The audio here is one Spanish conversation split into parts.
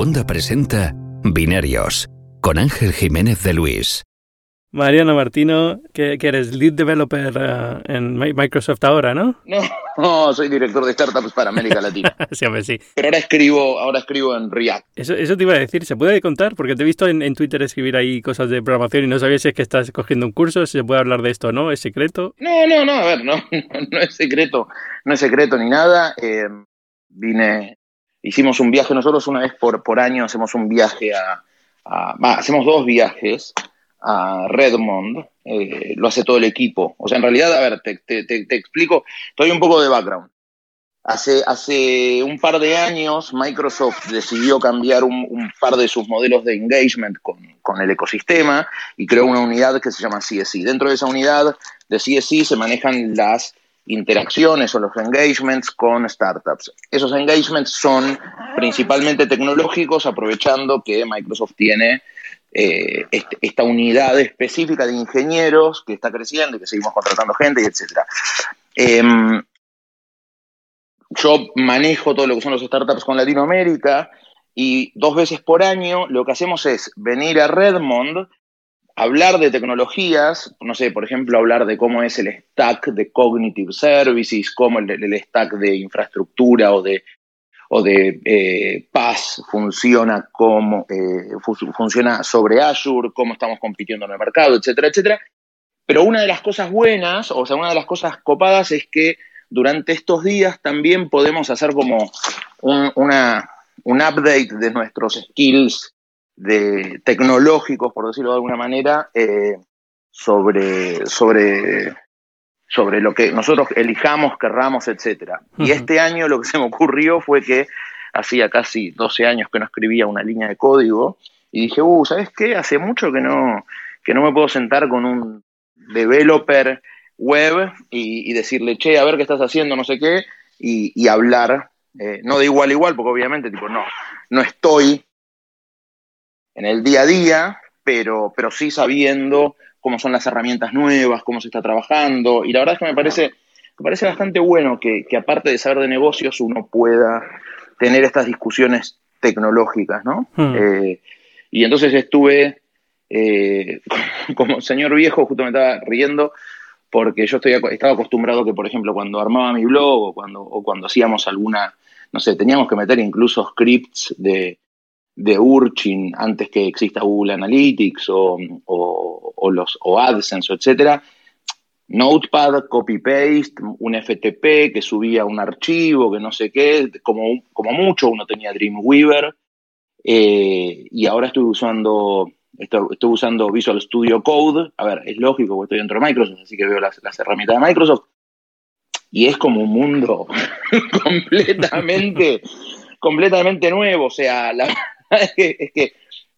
Segunda presenta Binarios con Ángel Jiménez de Luis. Mariano Martino, que, eres lead developer eh, en Microsoft ahora, ¿no? No, soy director de startups para América Latina. sí, hombre, sí. Pero ahora escribo, ahora escribo en React. Eso, eso te iba a decir, ¿se puede contar? Porque te he visto en, Twitter escribir ahí cosas de programación y no sabía si es que estás cogiendo un curso, si se puede hablar de esto no, ¿es secreto? No, no, no, a ver, no, no, es secreto, no es secreto ni nada. Eh, vine, hicimos un viaje nosotros una vez por, por año, hacemos un viaje a, hacemos dos viajes a Redmond, eh, lo hace todo el equipo. O sea, en realidad, a ver, te, te, te, explico, doy un poco de background. Hace, hace un par de años Microsoft decidió cambiar un, un par de sus modelos de engagement con, con, el ecosistema y creó una unidad que se llama CSI. Dentro de esa unidad de CSI se manejan las interacciones o los engagements con startups. Esos engagements son principalmente tecnológicos, aprovechando que Microsoft tiene eh, este, esta unidad específica de ingenieros que está creciendo y que seguimos contratando gente, y etc. Em, yo manejo todo lo que son los startups con Latinoamérica y dos veces por año lo que hacemos es venir a Redmond, hablar de tecnologías, no sé, por ejemplo, hablar de cómo es el stack de cognitive services, cómo el, stack de infraestructura o de o de eh, funciona como eh, funciona sobre Azure, cómo estamos compitiendo en el mercado, etcétera, etcétera. Pero una de las cosas buenas, o sea, una de las cosas copadas es que durante estos días también podemos hacer como un, una, un update de nuestros skills de tecnológicos, por decirlo de alguna manera, eh, sobre, sobre sobre lo que nosotros elijamos, querramos, etcétera. Y este año lo que se me ocurrió fue que hacía casi 12 años que no escribía una línea de código y dije, uh, ¿sabes qué? Hace mucho que no, que no me puedo sentar con un developer web y, decirle, che, a ver qué estás haciendo, no sé qué, y, hablar, eh, no de igual a igual, porque obviamente, tipo, no, no estoy en el día a día, pero, pero sí sabiendo cómo son las herramientas nuevas, cómo se está trabajando. Y la verdad es que me parece, me parece bastante bueno que, aparte de saber de negocios, uno pueda tener estas discusiones tecnológicas, ¿no? Hmm. Eh, y entonces estuve, eh, como señor viejo, justo me estaba riendo, porque yo estoy, estaba acostumbrado que, por ejemplo, cuando armaba mi blog o cuando, o cuando hacíamos alguna, no sé, teníamos que meter incluso scripts de, de Urchin antes que exista Google Analytics o, o, los, o AdSense, etcétera. Notepad, copy-paste, un FTP que subía un archivo, que no sé qué, como, como mucho uno tenía Dreamweaver, eh, y ahora estoy usando, estoy, usando Visual Studio Code, a ver, es lógico porque estoy dentro de Microsoft, así que veo las, las herramientas de Microsoft, y es como un mundo completamente, completamente nuevo, o sea, la, es que,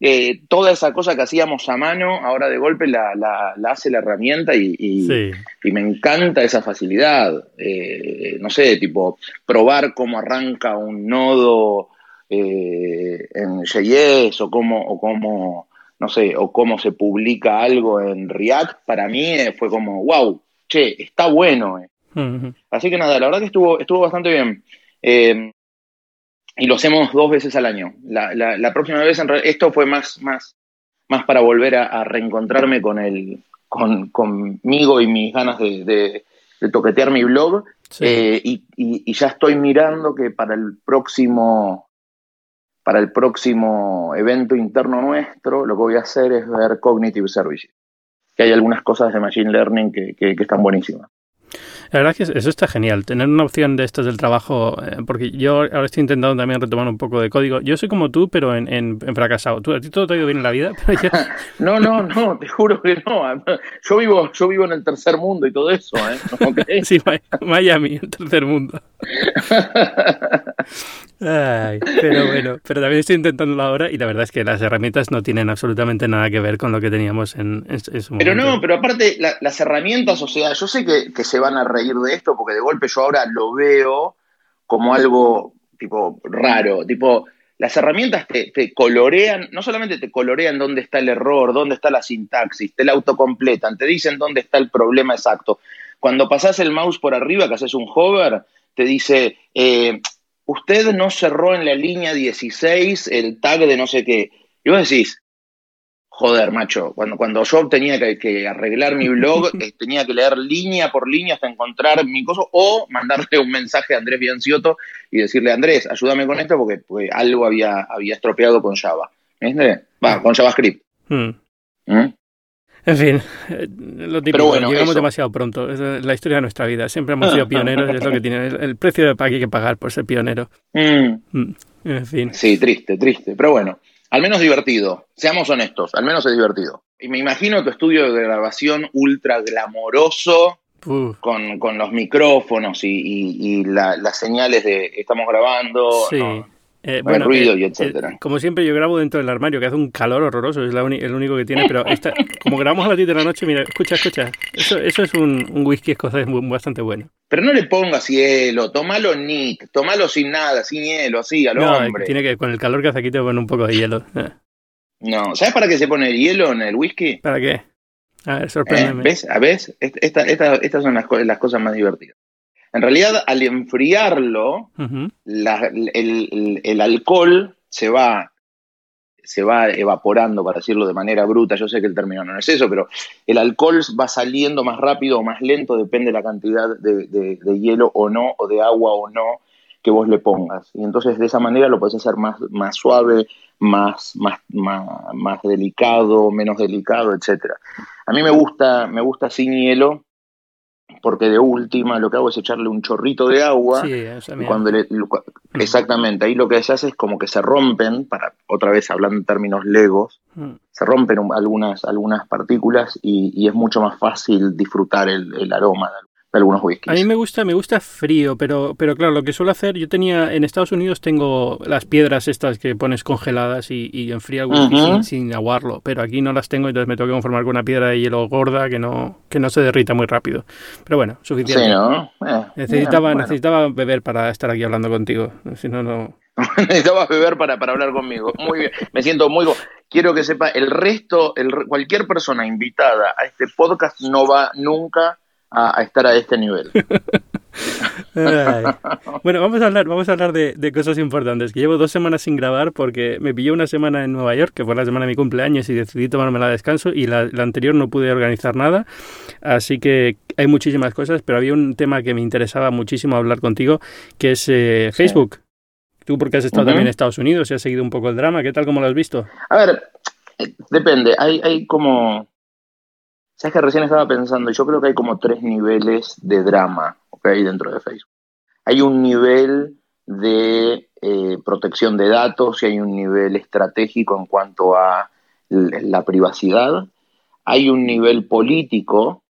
eh, toda esa cosa que hacíamos a mano, ahora de golpe la, hace la herramienta y, me encanta esa facilidad. Eh, no sé, tipo, probar cómo arranca un nodo eh, en JS o cómo, o cómo, no sé, o cómo se publica algo en React, para mí fue como, wow, che, está bueno. Así que nada, la verdad que estuvo, estuvo bastante bien y lo hacemos dos veces al año. La, la, próxima vez, en esto fue más, más, más para volver a, reencontrarme con el, con, conmigo y mis ganas de, de, toquetear mi blog. Eh, y, y, ya estoy mirando que para el próximo para el próximo evento interno nuestro, lo que voy a hacer es ver Cognitive Services, que hay algunas cosas de Machine Learning que, que están buenísimas. La verdad es que eso está genial, tener una opción de estas del trabajo, eh, porque yo ahora estoy intentando también retomar un poco de código. Yo soy como tú, pero en, en, fracasado. ¿Tú, ¿A ti todo te ha ido bien en la vida? no, no, no, te juro que no. Yo vivo, yo vivo en el tercer mundo y todo eso. ¿eh? sí, Miami, el tercer mundo. Ay, pero bueno, pero también estoy intentándolo ahora y la verdad es que las herramientas no tienen absolutamente nada que ver con lo que teníamos en, en, su momento. Pero no, pero aparte las herramientas, o sea, yo sé que, que se van a de esto porque de golpe yo ahora lo veo como algo tipo raro, tipo las herramientas te, te, colorean, no solamente te colorean dónde está el error, dónde está la sintaxis, te la autocompletan, te dicen dónde está el problema exacto. Cuando pasas el mouse por arriba, que haces un hover, te dice, eh, usted no cerró en la línea 16 el tag de no sé qué. Y vos decís, joder, macho, cuando, cuando yo tenía que, arreglar mi blog, eh, tenía que leer línea por línea hasta encontrar mi cosa, o mandarle un mensaje a Andrés Biancioto y decirle, Andrés, ayúdame con esto porque, algo había, había estropeado con Java. Va, con JavaScript. Hmm. ¿Mm? En fin, eh, lo típico, llegamos demasiado pronto. Es la historia de nuestra vida. Siempre hemos sido pioneros y es lo que tiene. El precio que hay que pagar por ser pionero. Mm. Mm. En fin. Sí, triste, triste. Pero bueno, al menos divertido. Seamos honestos, al menos es divertido. Y me imagino tu estudio de grabación ultra glamoroso. Con, con, los micrófonos y, las señales de estamos grabando. Sí. Eh, bueno, ruido y eh, etcétera. Eh, como siempre, yo grabo dentro del armario, que hace un calor horroroso, es el único que tiene, pero esta, como grabamos a las 10 de la noche, mira, escucha, escucha, eso, eso es un, un whisky escocés bastante bueno. Pero no le pongas hielo, tómalo neat, tómalo sin nada, sin hielo, así, al no, hombre. Tiene que, con el calor que hace aquí te poner un poco de hielo. No, ¿sabes para qué se pone hielo en el whisky? ¿Para qué? A ver, sorpréndeme. ¿Ves? ¿A ves? Esta, esta, estas son las, las cosas más divertidas. En realidad, al enfriarlo, el, alcohol se va, se va evaporando, para decirlo de manera bruta. Yo sé que el término no es eso, pero el alcohol va saliendo más rápido o más lento, depende de la cantidad de, hielo o no, o de agua o no que vos le pongas. Y entonces de esa manera lo puedes hacer más, más suave, más, más, más, más delicado, menos delicado, etc. A mí me gusta, me gusta sin hielo porque de última lo que hago es echarle un chorrito de agua. y cuando exactamente, ahí lo que se hace es como que se rompen, para otra vez hablando en términos legos, mm. se rompen algunas, algunas partículas y, es mucho más fácil disfrutar el, el aroma algunos whiskies. A mí me gusta, me gusta frío, pero, pero claro, lo que suelo hacer, yo tenía, en Estados Unidos tengo las piedras estas que pones congeladas y, y enfría el whisky sin, aguarlo, pero aquí no las tengo, entonces me tengo que conformar con una piedra de hielo gorda que no, que no se derrita muy rápido. Pero bueno, suficiente. Sí, ¿no? Eh, necesitaba, necesitaba beber para estar aquí hablando contigo, si no, no... Necesitabas beber para, para hablar conmigo. Muy bien, me siento muy... Quiero que sepa, el resto, el, cualquier persona invitada a este podcast no va nunca a, estar a este nivel. bueno, vamos a hablar, vamos a hablar de, cosas importantes. Que llevo dos semanas sin grabar porque me pilló una semana en Nueva York, que fue la semana de mi cumpleaños, y decidí tomarme la descanso. Y la, anterior no pude organizar nada. Así que hay muchísimas cosas, pero había un tema que me interesaba muchísimo hablar contigo, que es eh, Facebook. Tú porque has estado también en Estados Unidos y has seguido un poco el drama, ¿qué tal? ¿Cómo lo has visto? A ver, eh, depende. Hay, hay como Sabes que recién estaba pensando, yo creo que hay como tres niveles de drama hay dentro de Facebook. Hay un nivel de eh, protección de datos y hay un nivel estratégico en cuanto a la privacidad. Hay un nivel político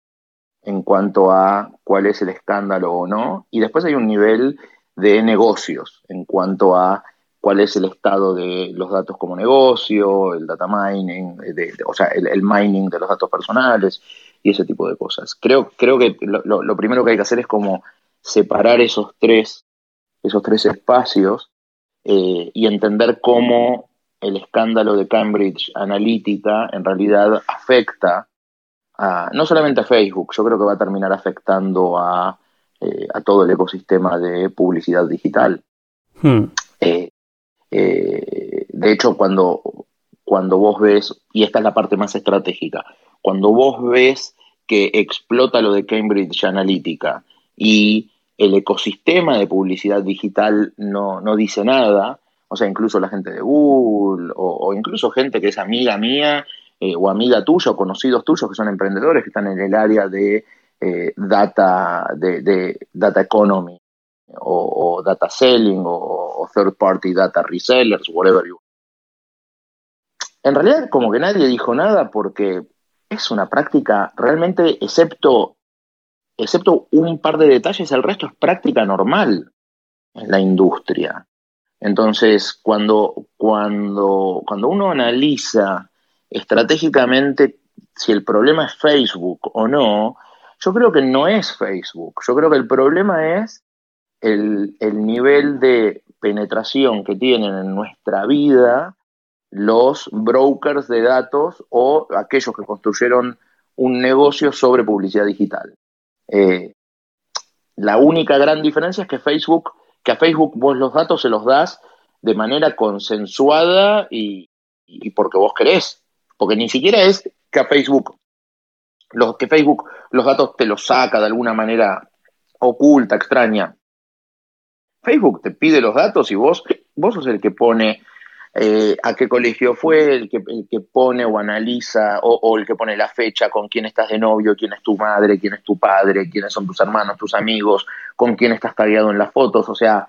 en cuanto a cuál es el escándalo o no. Y después hay un nivel de negocios en cuanto a cuál es el estado de los datos como negocio, el data mining, o sea, el, mining de los datos personales y ese tipo de cosas. Creo, creo que lo, primero que hay que hacer es como separar esos tres, esos tres espacios eh, y entender cómo el escándalo de Cambridge Analytica en realidad afecta a, no solamente a Facebook, yo creo que va a terminar afectando a, eh, todo el ecosistema de publicidad digital. Hmm. Eh, de hecho, cuando, cuando vos ves, y esta es la parte más estratégica, cuando vos ves que explota lo de Cambridge Analytica y el ecosistema de publicidad digital no, dice nada, o sea, incluso la gente de Google o, incluso gente que es amiga mía eh, o amiga tuya o conocidos tuyos que son emprendedores que están en el área de eh, data, de, data economy o, data selling o, third party data resellers, whatever you En realidad como que nadie dijo nada porque es una práctica realmente, excepto, excepto un par de detalles, el resto es práctica normal en la industria. Entonces, cuando, cuando, cuando uno analiza estratégicamente si el problema es Facebook o no, yo creo que no es Facebook. Yo creo que el problema es el, nivel de penetración que tienen en nuestra vida los brokers de datos o aquellos que construyeron un negocio sobre publicidad digital. Eh, la única gran diferencia es que Facebook que a Facebook vos los datos se los das de manera consensuada y, y porque vos querés. Porque ni siquiera es que a Facebook, los, que Facebook los datos te los saca de alguna manera oculta, extraña. Facebook te pide los datos y vos, vos sos el que pone eh, a qué colegio fue, el que, el que pone o analiza, o, el que pone la fecha, con quién estás de novio, quién es tu madre, quién es tu padre, quiénes son tus hermanos, tus amigos, con quién estás tagueado en las fotos. O sea,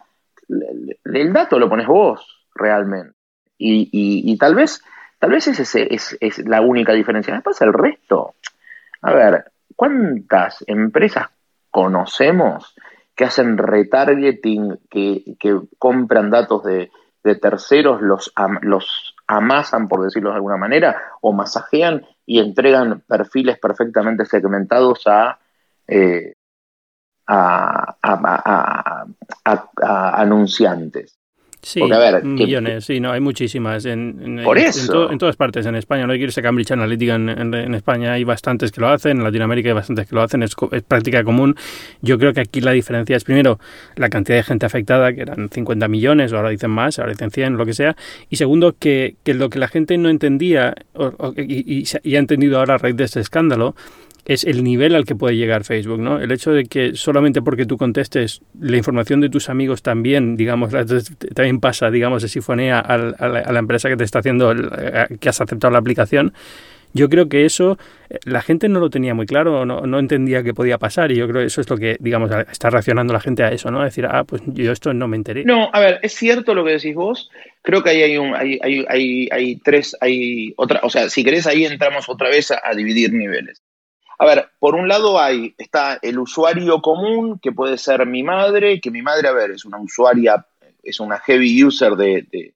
el, dato lo pones vos realmente. Y, y, tal vez, tal vez ese es, es la única diferencia. Después el resto. A ver, ¿cuántas empresas conocemos que hacen retargeting, que, que compran datos de, de terceros, los, los amasan, por decirlo de alguna manera, o masajean y entregan perfiles perfectamente segmentados a, eh, a, a, anunciantes. Sí, millones, sí, no, hay muchísimas. En, Por eso. En, todas partes, en España, no hay que irse a Cambridge Analytica, en, España hay bastantes que lo hacen, en Latinoamérica hay bastantes que lo hacen, es, práctica común. Yo creo que aquí la diferencia es, primero, la cantidad de gente afectada, que eran 50 millones, o ahora dicen más, ahora dicen 100, lo que sea, y segundo, que, que lo que la gente no entendía, y, y ha entendido ahora a raíz de este escándalo, es el nivel al que puede llegar Facebook, ¿no? El hecho de que solamente porque tú contestes la información de tus amigos también, digamos, también pasa, digamos, de sifonía a, la, empresa que te está haciendo, que has aceptado la aplicación. Yo creo que eso eh, la gente no lo tenía muy claro, no, no entendía que podía pasar y yo creo que eso es lo que, digamos, está reaccionando la gente a eso, ¿no? decir, ah, pues yo esto no me enteré. No, a ver, es cierto lo que decís vos. Creo que ahí hay, un, hay, hay, hay, hay tres, hay otra, o sea, si querés ahí entramos otra vez a dividir niveles. A ver, por un lado hay, está el usuario común, que puede ser mi madre, que mi madre, a ver, es una usuaria, es una heavy user de,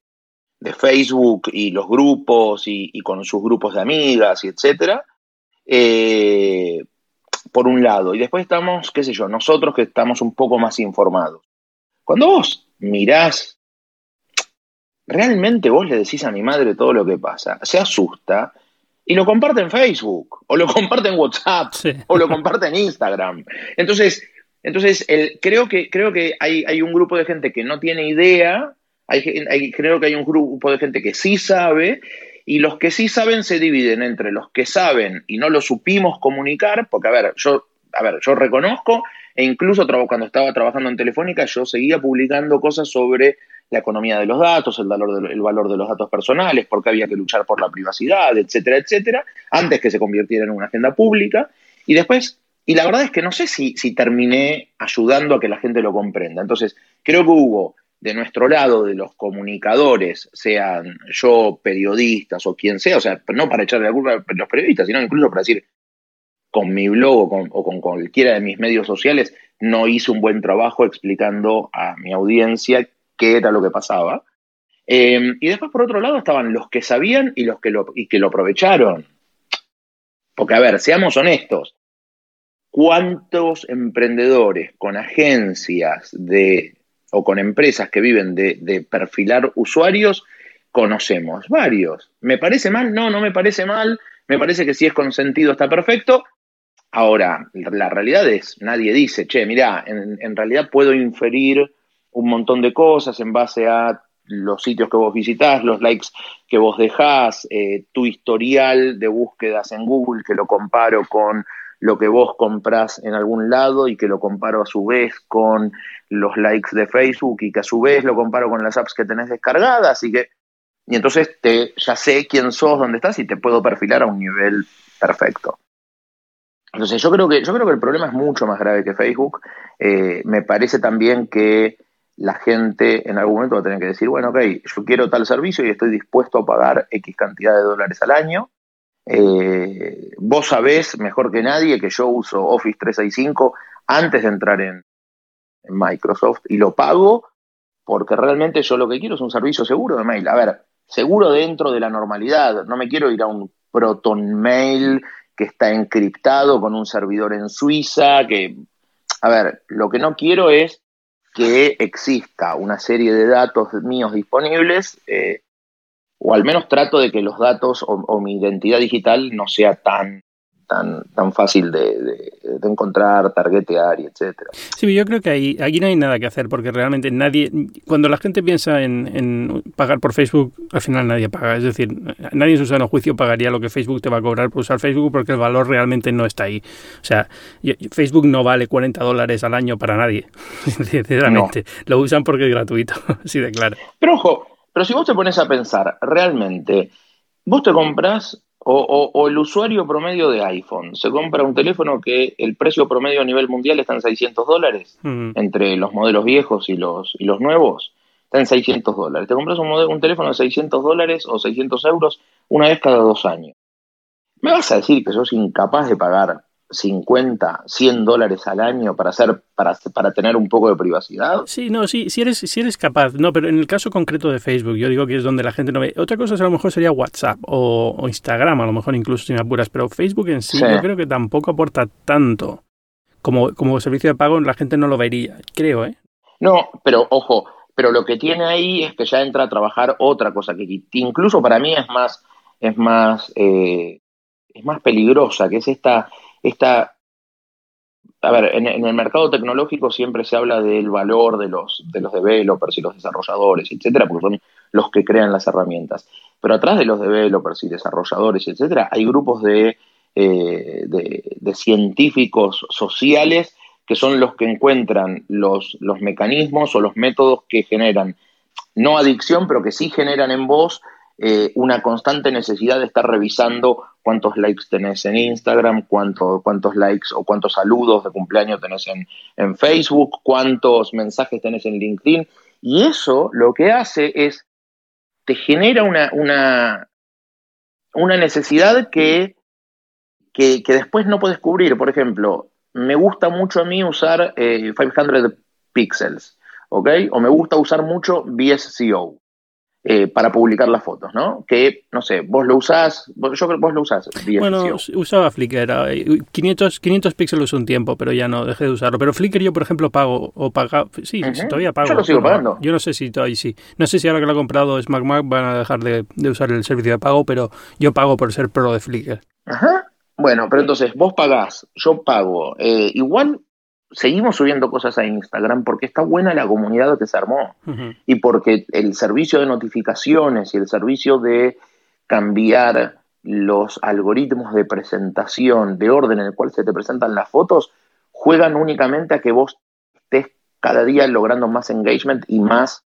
Facebook y los grupos y, con sus grupos de amigas y etcétera. Eh, por un lado. Y después estamos, qué sé yo, nosotros que estamos un poco más informados. Cuando vos mirás, realmente vos le decís a mi madre todo lo que pasa, se asusta y lo comparte en Facebook, o lo comparte en WhatsApp, o lo comparte en Instagram. Entonces, entonces el, creo que, creo que hay, hay, un grupo de gente que no tiene idea, hay, creo que hay un grupo de gente que sí sabe, y los que sí saben se dividen entre los que saben y no lo supimos comunicar, porque a ver, yo, a ver, yo reconozco, e incluso cuando estaba trabajando en Telefónica, yo seguía publicando cosas sobre la economía de los datos, el valor de, valor de los datos personales, porque había que luchar por la privacidad, etcétera, etcétera, antes que se convirtiera en una agenda pública. Y después, y la verdad es que no sé si, si terminé ayudando a que la gente lo comprenda. Entonces, creo que hubo de nuestro lado, de los comunicadores, sean yo periodistas o quien sea, o sea, no para echarle la culpa a los periodistas, sino incluso para decir, con mi blog o con, o con, cualquiera de mis medios sociales, no hice un buen trabajo explicando a mi audiencia qué era lo que pasaba. Em, y después, por otro lado, estaban los que sabían y los que lo, y que lo aprovecharon. Porque, a ver, seamos honestos, ¿cuántos emprendedores con agencias de, o con empresas que viven de, de perfilar usuarios conocemos? Varios. ¿Me parece mal? No, no me parece mal. Me parece que si es consentido está perfecto. Ahora, la realidad es, nadie dice, che, mira, en, en realidad puedo inferir un montón de cosas en base a los sitios que vos visitás, los likes que vos dejás, eh, tu historial de búsquedas en Google, que lo comparo con lo que vos comprás en algún lado y que lo comparo a su vez con los likes de Facebook y que a su vez lo comparo con las apps que tenés descargadas y que y entonces te, ya sé quién sos, dónde estás y te puedo perfilar a un nivel perfecto. Entonces yo creo que, yo creo que el problema es mucho más grave que Facebook. Eh, me parece también que la gente en algún momento va a tener que decir, bueno, ok, yo quiero tal servicio y estoy dispuesto a pagar X cantidad de dólares al año. Eh, vos sabés mejor que nadie que yo uso Office 365 antes de entrar en, Microsoft y lo pago porque realmente yo lo que quiero es un servicio seguro de mail. A ver, seguro dentro de la normalidad. No me quiero ir a un Proton Mail que está encriptado con un servidor en Suiza, que, a ver, lo que no quiero es que exista una serie de datos míos disponibles, eh, o al menos trato de que los datos o, mi identidad digital no sea tan tan, tan fácil de, encontrar, targetear y etcétera. Sí, yo creo que ahí, aquí no hay nada que hacer porque realmente nadie, cuando la gente piensa en, pagar por Facebook, al final nadie paga. Es decir, nadie en su sano juicio pagaría lo que Facebook te va a cobrar por usar Facebook porque el valor realmente no está ahí. O sea, Facebook no vale 40 dólares al año para nadie, sinceramente. Lo usan porque es gratuito, así de claro. Pero ojo, pero si vos te pones a pensar, realmente, vos te compras o, el usuario promedio de iPhone se compra un teléfono que el precio promedio a nivel mundial está en 600 dólares, entre los modelos viejos y los, y los nuevos, está en 600 dólares. Te compras un, un teléfono de 600 dólares o 600 euros una vez cada dos años. ¿Me vas a decir que sos incapaz de pagar 50, 100 dólares al año para hacer para, para tener un poco de privacidad. Sí, no, sí, si eres si eres capaz, no, pero en el caso concreto de Facebook, yo digo que es donde la gente no ve. Otra cosa a lo mejor sería WhatsApp o, Instagram, a lo mejor incluso si me apuras, pero Facebook en sí, yo creo que tampoco aporta tanto como como servicio de pago, la gente no lo vería, creo, ¿eh? No, pero ojo, pero lo que tiene ahí es que ya entra a trabajar otra cosa que incluso para mí es más es más eh, es más peligrosa, que es esta esta, a ver, en, el mercado tecnológico siempre se habla del valor de los, de los developers y los desarrolladores, etcétera, porque son los que crean las herramientas. Pero atrás de los developers y desarrolladores, etcétera, hay grupos de, eh, de, científicos sociales que son los que encuentran los, los mecanismos o los métodos que generan, no adicción, pero que sí generan en vos eh, una constante necesidad de estar revisando cuántos likes tenés en Instagram, cuánto, cuántos likes o cuántos saludos de cumpleaños tenés en, Facebook, cuántos mensajes tenés en LinkedIn. Y eso lo que hace es, te genera una, una, una necesidad que, que, después no puedes cubrir. Por ejemplo, me gusta mucho a mí usar 500 eh, pixels, ¿ok? O me gusta usar mucho VSCO. Eh, para publicar las fotos, ¿no? Que, no sé, vos lo usás, yo creo que vos lo usás. Bueno, usaba Flickr, 500, 500 píxeles un tiempo, pero ya no dejé de usarlo. Pero Flickr yo, por ejemplo, pago, o paga, sí, todavía pago. Yo lo sigo pagando. Yo no sé si todavía sí. No sé si ahora que lo ha comprado SmackMac van a dejar de, usar el servicio de pago, pero yo pago por ser pro de Flickr. Ajá. Bueno, pero entonces vos pagás, yo pago. Eh, igual seguimos subiendo cosas a Instagram porque está buena la comunidad que se armó y porque el servicio de notificaciones y el servicio de cambiar los algoritmos de presentación, de orden en el cual se te presentan las fotos, juegan únicamente a que vos estés cada día logrando más engagement y más,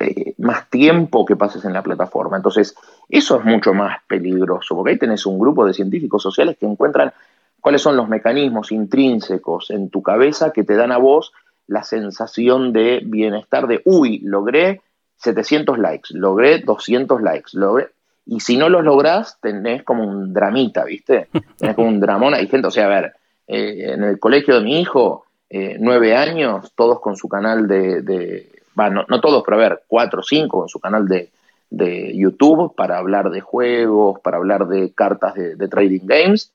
eh, más tiempo que pases en la plataforma. Entonces, eso es mucho más peligroso, porque ahí tenés un grupo de científicos sociales que encuentran cuáles son los mecanismos intrínsecos en tu cabeza que te dan a vos la sensación de bienestar de, uy, logré 700 likes, logré 200 likes, logré... Y si no los lográs, tenés como un dramita, ¿viste? Tenés como un dramón. Hay gente, o sea, a ver, eh, en el colegio de mi hijo, eh, nueve años, todos con su canal de, de no, todos, pero a ver, cuatro o cinco con su canal de, de, YouTube para hablar de juegos, para hablar de cartas de, de trading games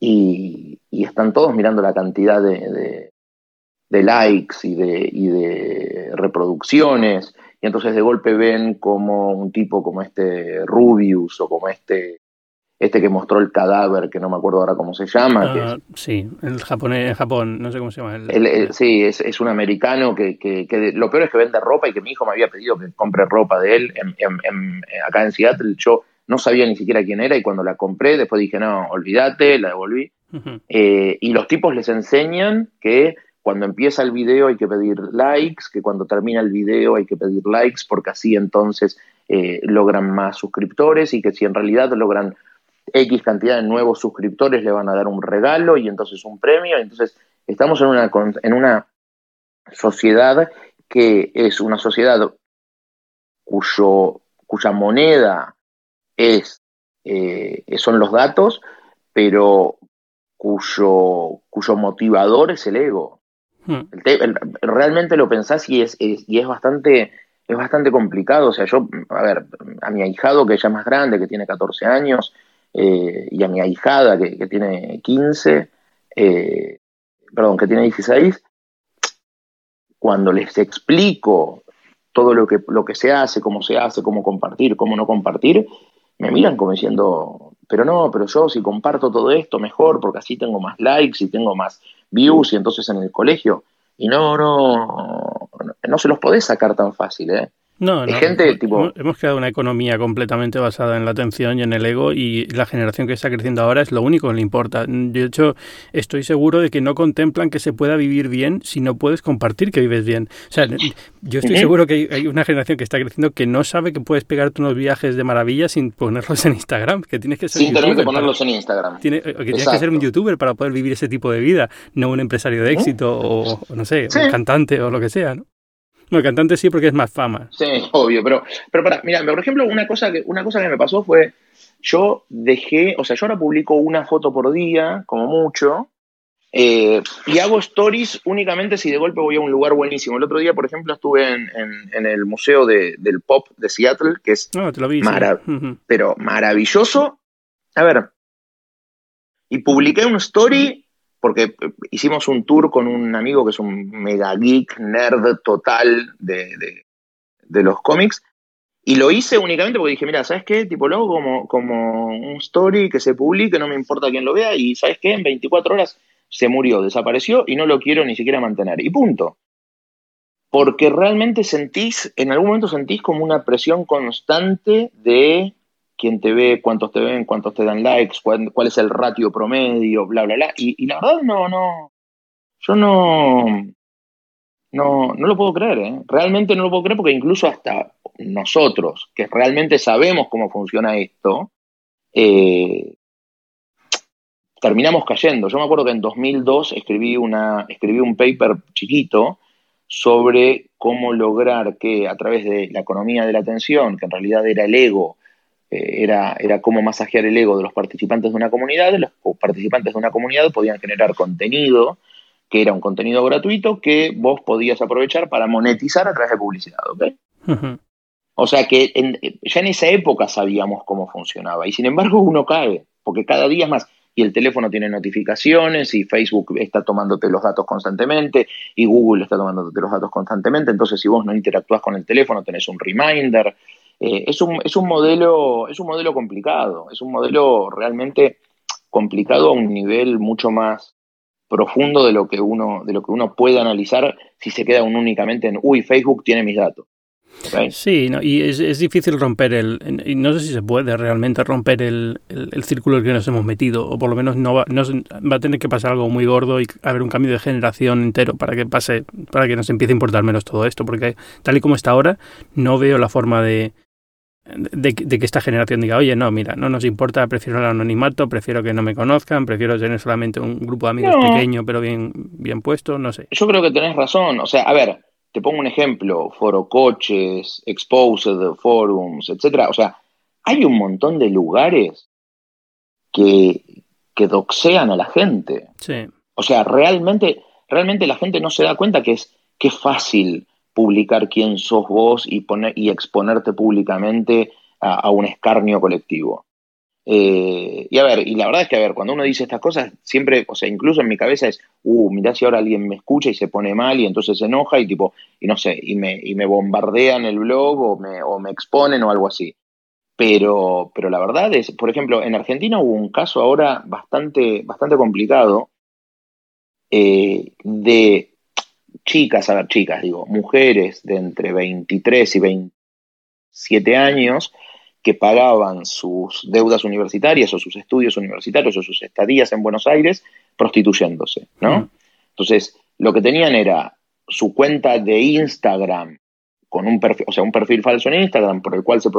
y, están todos mirando la cantidad de, likes y de, y de reproducciones, y entonces de golpe ven como un tipo como este Rubius o como este este que mostró el cadáver, que no me acuerdo ahora cómo se llama. Ah, sí, el japonés, Japón, no sé cómo se llama. sí, es, un americano que, que, lo peor es que vende ropa y que mi hijo me había pedido que compre ropa de él en, acá en Seattle. Yo no sabía ni siquiera quién era y cuando la compré, después dije, no, olvídate, la devolví. Eh, y los tipos les enseñan que cuando empieza el video hay que pedir likes, que cuando termina el video hay que pedir likes, porque así entonces eh, logran más suscriptores y que si en realidad logran X cantidad de nuevos suscriptores le van a dar un regalo y entonces un premio. Entonces estamos en una, en una sociedad que es una sociedad cuyo, cuya moneda es, eh, son los datos, pero cuyo, cuyo motivador es el ego. Hmm. realmente lo pensás y es, y es bastante es bastante complicado. O sea, yo, a ver, a mi ahijado que ya es más grande, que tiene 14 años, eh, y a mi ahijada que, que tiene 15, eh, perdón, que tiene 16, cuando les explico todo lo que, lo que se hace, cómo se hace, cómo compartir, cómo no compartir, me miran como diciendo, pero no, pero yo si comparto todo esto mejor, porque así tengo más likes y tengo más views y entonces en el colegio. Y no, no, no se los podés sacar tan fácil, ¿eh? No, no. gente, tipo... Hemos creado una economía completamente basada en la atención y en el ego y la generación que está creciendo ahora es lo único que le importa. De hecho, estoy seguro de que no contemplan que se pueda vivir bien si no puedes compartir que vives bien. O sea, yo estoy seguro que hay una generación que está creciendo que no sabe que puedes pegarte unos viajes de maravilla sin ponerlos en Instagram, que tienes que ser Sin tener que ponerlos en Instagram. Tiene, que tienes que ser un youtuber para poder vivir ese tipo de vida, no un empresario de éxito o, no sé, un cantante o lo que sea, ¿no? No, el cantante sí porque es más fama. Sí, obvio, pero, pero para, mira, por ejemplo, una cosa, que, una cosa que me pasó fue, yo dejé, o sea, yo ahora publico una foto por día, como mucho, eh, y hago stories únicamente si de golpe voy a un lugar buenísimo. El otro día, por ejemplo, estuve en, en, el Museo de, del Pop de Seattle, que es no, te lo vi, pero maravilloso. A ver, y publiqué un story porque eh, hicimos un tour con un amigo que es un mega geek, nerd total de, de, los cómics, y lo hice únicamente porque dije, mira, ¿sabes qué? Tipo, luego como, como un story que se publique, no me importa quién lo vea, y ¿sabes qué? En 24 horas se murió, desapareció y no lo quiero ni siquiera mantener. Y punto. Porque realmente sentís, en algún momento sentís como una presión constante de quién te ve, cuántos te ven, cuántos te dan likes, cuál, es el ratio promedio, bla, bla, bla. Y, la verdad, no, no. Yo no. No, no lo puedo creer, ¿eh? Realmente no lo puedo creer porque incluso hasta nosotros, que realmente sabemos cómo funciona esto, eh, terminamos cayendo. Yo me acuerdo que en 2002 escribí, una, escribí un paper chiquito sobre cómo lograr que a través de la economía de la atención, que en realidad era el ego, era, era cómo masajear el ego de los participantes de una comunidad. Los participantes de una comunidad podían generar contenido, que era un contenido gratuito, que vos podías aprovechar para monetizar a través de publicidad. O sea que ya en esa época sabíamos cómo funcionaba. Y sin embargo uno cae, porque cada día es más. Y el teléfono tiene notificaciones y Facebook está tomándote los datos constantemente y Google está tomándote los datos constantemente. Entonces si vos no interactúas con el teléfono tenés un reminder. Eh, es, un, es, un modelo, es un modelo complicado, es un modelo realmente complicado a un nivel mucho más profundo de lo que uno, de lo que uno puede analizar si se queda únicamente en, uy, Facebook tiene mis datos. Sí, no, y es, es, difícil romper el, y no sé si se puede realmente romper el, el, círculo en el que nos hemos metido, o por lo menos no va, no, va a tener que pasar algo muy gordo y haber un cambio de generación entero para que pase, para que nos empiece a importar menos todo esto, porque tal y como está ahora, no veo la forma de, de, que esta generación diga, oye, no, mira, no nos importa, prefiero el anonimato, prefiero que no me conozcan, prefiero tener solamente un grupo de amigos pequeño pero bien, bien puesto, no sé. Yo creo que tenés razón, o sea, a ver, te pongo un ejemplo, foro coches, exposed forums, etcétera, o sea, hay un montón de lugares que, que doxean a la gente. Sí. O sea, realmente, realmente la gente no se da cuenta que es, que es fácil publicar quién sos vos y, poner, y exponerte públicamente a, un escarnio colectivo. Eh, y a ver, y la verdad es que, a ver, cuando uno dice estas cosas, siempre, o sea, incluso en mi cabeza es, uh, mirá si ahora alguien me escucha y se pone mal y entonces se enoja y tipo, y no sé, y me, y me bombardean el blog o me, o me exponen o algo así. Pero, pero la verdad es, por ejemplo, en Argentina hubo un caso ahora bastante, bastante complicado eh, de chicas, a ver, chicas, digo, mujeres de entre 23 y 27 años que pagaban sus deudas universitarias o sus estudios universitarios o sus estadías en Buenos Aires prostituyéndose, ¿no? Entonces, lo que tenían era su cuenta de Instagram con un perfil, o sea, un perfil falso en Instagram por el cual se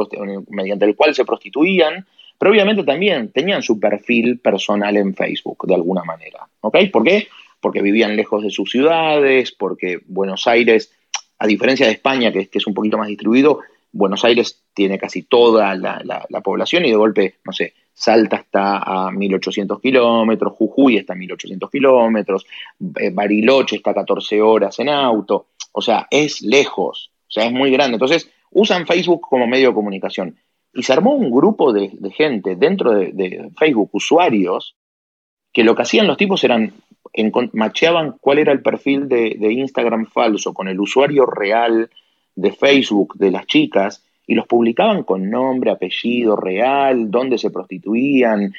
mediante el cual se prostituían, pero obviamente también tenían su perfil personal en Facebook de alguna manera, ¿ok? ¿Por qué? Porque vivían lejos de sus ciudades, porque Buenos Aires, a diferencia de España, que, es un poquito más distribuido, Buenos Aires tiene casi toda la, población y de golpe, no sé, Salta está a 1800 kilómetros, Jujuy está a 1800 kilómetros, eh, Bariloche está a 14 horas en auto, o sea, es lejos, o sea, es muy grande. Entonces, usan Facebook como medio de comunicación. Y se armó un grupo de, gente dentro de, de, Facebook, usuarios, que lo que hacían los tipos eran macheaban cuál era el perfil de, Instagram falso con el usuario real de Facebook de las chicas y los publicaban con nombre, apellido real, dónde se prostituían.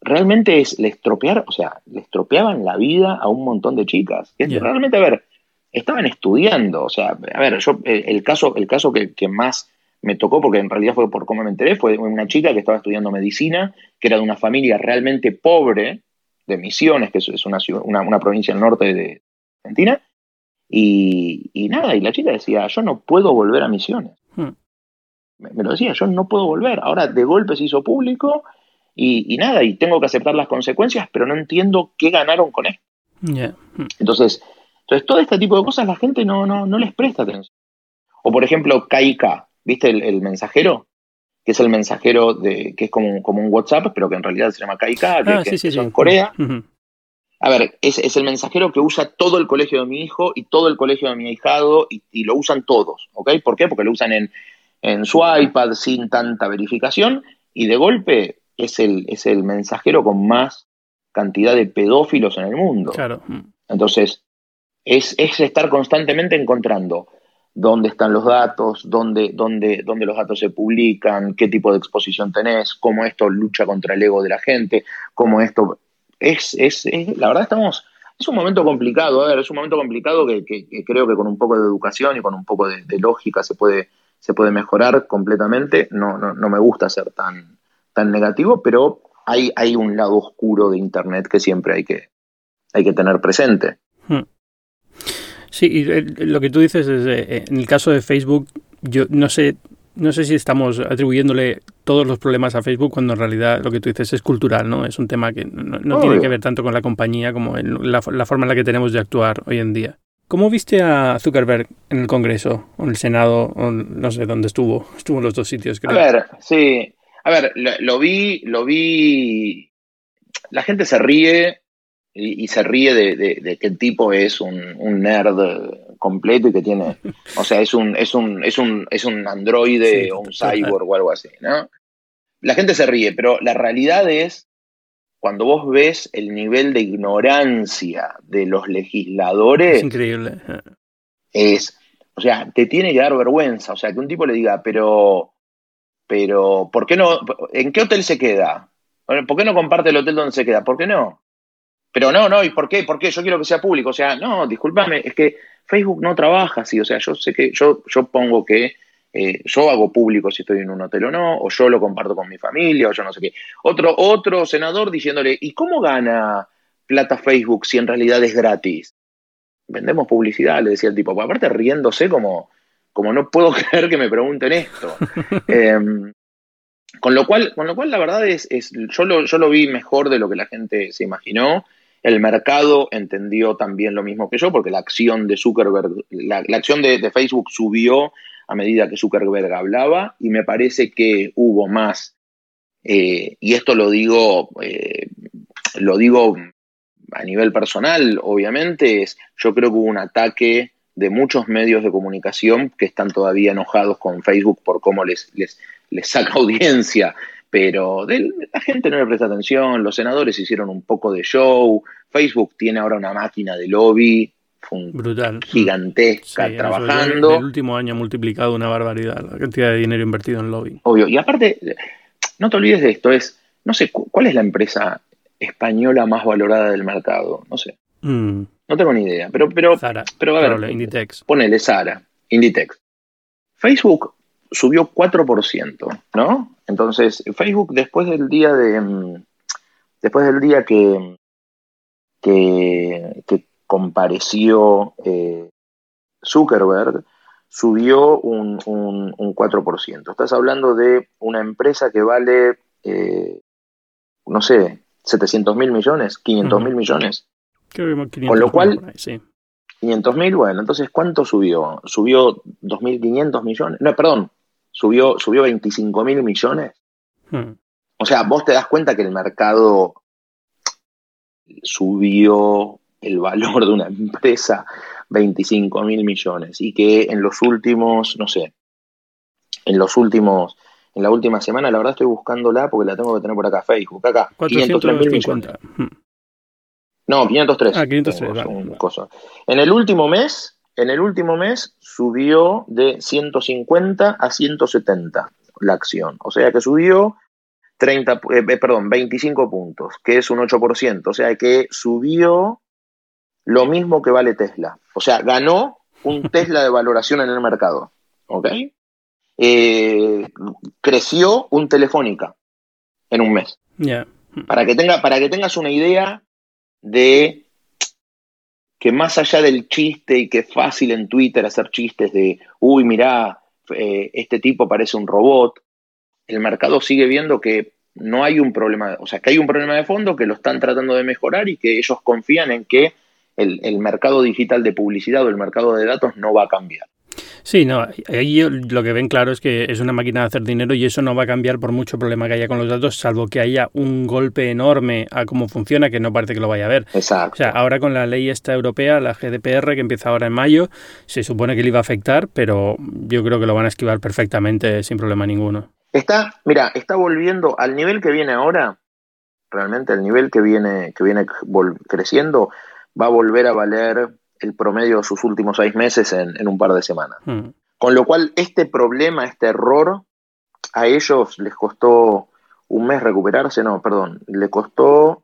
Realmente es, le estropear, o sea, le estropeaban la vida a un montón de chicas. Realmente, a ver, estaban estudiando, o sea, a ver, yo, el, caso, el caso que, más me tocó, porque en realidad fue por cómo me enteré, fue una chica que estaba estudiando medicina, que era de una familia realmente pobre, de Misiones, que es una, una, provincia del norte de Argentina, y, nada, y la chica decía, yo no puedo volver a Misiones. Hmm. Me, lo decía, yo no puedo volver. Ahora de golpe se hizo público y, nada, y tengo que aceptar las consecuencias, pero no entiendo qué ganaron con esto. Hmm. Entonces, entonces, todo este tipo de cosas la gente no, no, no les presta atención. O por ejemplo, KIK, ¿viste el, mensajero? Que es el mensajero de, que es como, como, un WhatsApp, pero que en realidad se llama KIK, que, ah, es en Corea. A ver, es, es, el mensajero que usa todo el colegio de mi hijo y todo el colegio de mi ahijado y, lo usan todos, ¿ok? ¿Por qué? Porque lo usan en, en su iPad sin tanta verificación y de golpe es el, es el mensajero con más cantidad de pedófilos en el mundo. Claro. Entonces, es, estar constantemente encontrando dónde están los datos, dónde, dónde, dónde los datos se publican, qué tipo de exposición tenés, cómo esto lucha contra el ego de la gente, cómo esto... Es, es, la verdad estamos... Es un momento complicado, a ver, es un momento complicado que, creo que con un poco de educación y con un poco de, lógica se puede, se puede mejorar completamente. No, no, no me gusta ser tan, tan negativo, pero hay, hay un lado oscuro de Internet que siempre hay que, hay que tener presente. Hmm. Sí, y lo que tú dices es, eh, en el caso de Facebook, yo no sé, no sé si estamos atribuyéndole todos los problemas a Facebook cuando en realidad lo que tú dices es cultural, ¿no? Es un tema que no, tiene que ver tanto con la compañía como en la, forma en la que tenemos de actuar hoy en día. ¿Cómo viste a Zuckerberg en el Congreso o en el Senado o no sé dónde estuvo? Estuvo en los dos sitios, creo. A ver, sí. A ver, lo vi, lo vi. La gente se ríe y, se ríe de, que el tipo es un, nerd completo y que tiene, o sea, es un, es un, es un, es un androide o un cyborg o algo así, ¿no? La gente se ríe, pero la realidad es, cuando vos ves el nivel de ignorancia de los legisladores, es increíble. Es, o sea, te tiene que dar vergüenza, o sea, que un tipo le diga, pero, pero, ¿por qué no, en qué hotel se queda? ¿Por qué no comparte el hotel donde se queda? ¿Por qué no? Pero no, no, ¿y por qué? ¿Por qué? Yo quiero que sea público. O sea, no, discúlpame, es que Facebook no trabaja así. O sea, yo sé que yo, yo pongo que eh, yo hago público si estoy en un hotel o no, o yo lo comparto con mi familia, o yo no sé qué. Otro, otro senador diciéndole, ¿y cómo gana plata Facebook si en realidad es gratis? Vendemos publicidad, le decía el tipo. Aparte riéndose como, como no puedo creer que me pregunten esto. Em, con lo cual, con lo cual la verdad es, es yo, lo, yo lo vi mejor de lo que la gente se imaginó. El mercado entendió también lo mismo que yo, porque la acción de Zuckerberg, la, acción de, Facebook subió a medida que Zuckerberg hablaba, y me parece que hubo más, eh, y esto lo digo, eh, lo digo a nivel personal, obviamente, es, yo creo que hubo un ataque de muchos medios de comunicación que están todavía enojados con Facebook por cómo les, les, les saca audiencia pero la gente no le presta atención, los senadores hicieron un poco de show, Facebook tiene ahora una máquina de lobby Brutal. gigantesca trabajando. En el último año ha multiplicado una barbaridad la cantidad de dinero invertido en lobby. Obvio, y aparte, no te olvides de esto, es, no sé, ¿cuál es la empresa española más valorada del mercado? No sé. Mm. No tengo ni idea, pero, pero, Zara, pero a ver, Inditex. ponele Sara, Inditex. Facebook subió 4%, ¿no? Entonces, Facebook después del día de mm, después del día que, que, compareció eh, Zuckerberg, subió un, un, 4%. Estás hablando de una empresa que vale, eh, no sé, 700 mil millones, 500 mil millones. Con lo cual, 500 mil, bueno, entonces ¿cuánto subió? Subió 2.500 millones, no, perdón, subió, subió 25 mil millones. Hmm. O sea, vos te das cuenta que el mercado subió el valor de una empresa 25 mil millones y que en los últimos, no sé, en los últimos, en la última semana, la verdad estoy buscándola porque la tengo que tener por acá, Facebook, acá, 503 mil millones. Hmm. No, 503. Ah, 503, En el último mes, en el último mes subió de 150 a 170 la acción. O sea que subió 30, eh, eh, perdón, 25 puntos, que es un 8%. O sea que subió lo mismo que vale Tesla. O sea, ganó un Tesla de valoración en el mercado. ¿Ok? Eh, creció un Telefónica en un mes. Para, que tenga, para que tengas una idea de que más allá del chiste y que es fácil en Twitter hacer chistes de, uy, mirá, eh, este tipo parece un robot, el mercado sigue viendo que no hay un problema, o sea, que hay un problema de fondo, que lo están tratando de mejorar y que ellos confían en que el mercado digital de publicidad o el mercado de datos no va a cambiar. Sí, no, ahí lo que ven claro es que es una máquina de hacer dinero y eso no va a cambiar por mucho problema que haya con los datos, salvo que haya un golpe enorme a cómo funciona, que no parece que lo vaya a haber. Exacto. O sea, ahora con la ley esta europea, la GDPR, que empieza ahora en mayo, se supone que le iba a afectar, pero yo creo que lo van a esquivar perfectamente sin problema ninguno. Está, mira, está volviendo al nivel que viene ahora, realmente el nivel que viene, que viene creciendo, va a volver a valer el promedio de sus últimos seis meses en, un par de semanas. Hmm. Con lo cual, este problema, este error, a ellos les costó un mes recuperarse, no, perdón, le costó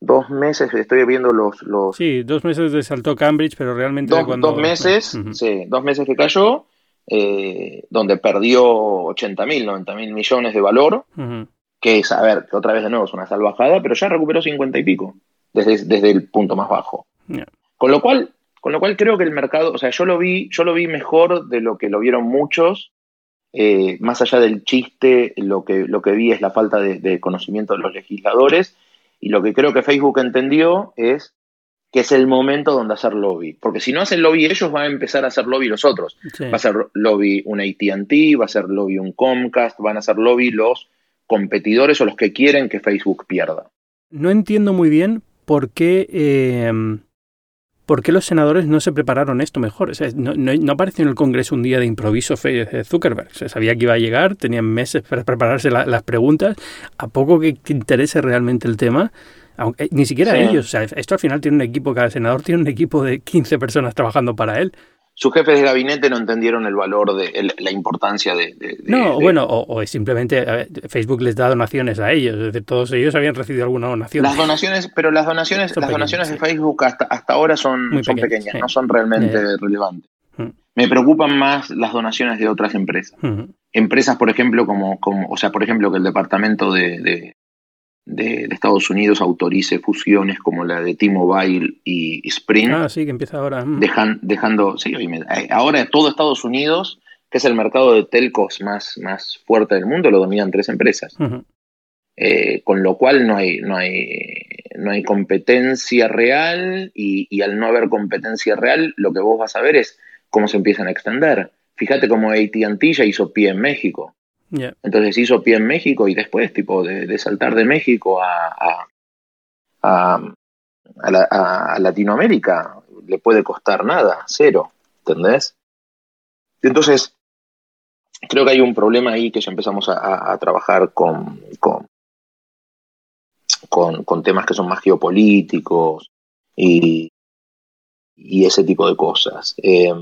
dos meses, estoy viendo los... los sí, dos meses de saltó Cambridge, pero realmente... Dos, cuando... dos meses, sí, dos meses que cayó, eh, donde perdió 80 mil, 90 mil millones de valor, que es, a ver, que otra vez de nuevo es una salvajada, pero ya recuperó 50 y pico, desde, desde el punto más bajo. Con lo cual, con lo cual creo que el mercado, o sea, yo lo vi, yo lo vi mejor de lo que lo vieron muchos. Eh, más allá del chiste, lo que, lo que vi es la falta de, conocimiento de los legisladores. Y lo que creo que Facebook entendió es que es el momento donde hacer lobby. Porque si no hacen lobby ellos, van a empezar a hacer lobby los otros. Va a ser lobby un ATT, va a ser lobby un Comcast, van a hacer lobby los competidores o los que quieren que Facebook pierda. No entiendo muy bien por qué eh, ¿por qué los senadores no se prepararon esto mejor? no, apareció en el Congreso un día de improviso Zuckerberg. Se sabía que iba a llegar, tenían meses para prepararse las preguntas. A poco que te interese realmente el tema, aunque, eh, ni siquiera ellos. O sea, esto al final tiene un equipo, cada senador tiene un equipo de 15 personas trabajando para él sus jefes de gabinete no entendieron el valor de la importancia de... no, bueno, o, simplemente Facebook les da donaciones a ellos, es decir, todos ellos habían recibido alguna donación. Las donaciones, pero las donaciones, las donaciones de Facebook hasta, hasta ahora son, son pequeñas, no son realmente relevantes. Mm. Me preocupan más las donaciones de otras empresas. Mm. Empresas, por ejemplo, como, como, o sea, por ejemplo, que el departamento de, de, Estados Unidos autorice fusiones como la de T-Mobile y Sprint. Ah, sí, que empieza ahora. Mm. dejando, sí, eh, ahora todo Estados Unidos, que es el mercado de telcos más, más fuerte del mundo, lo dominan tres empresas. Eh, con lo cual no hay, no hay, no hay competencia real y, y, al no haber competencia real, lo que vos vas a ver es cómo se empiezan a extender. Fíjate cómo ATT ya hizo pie en México. Entonces hizo pie en México y después, tipo, de, saltar de México a, a, a, Latinoamérica, le puede costar nada, cero, ¿entendés? Entonces, creo que hay un problema ahí que ya empezamos a, trabajar con, con, con, temas que son más geopolíticos y, y ese tipo de cosas. Eh,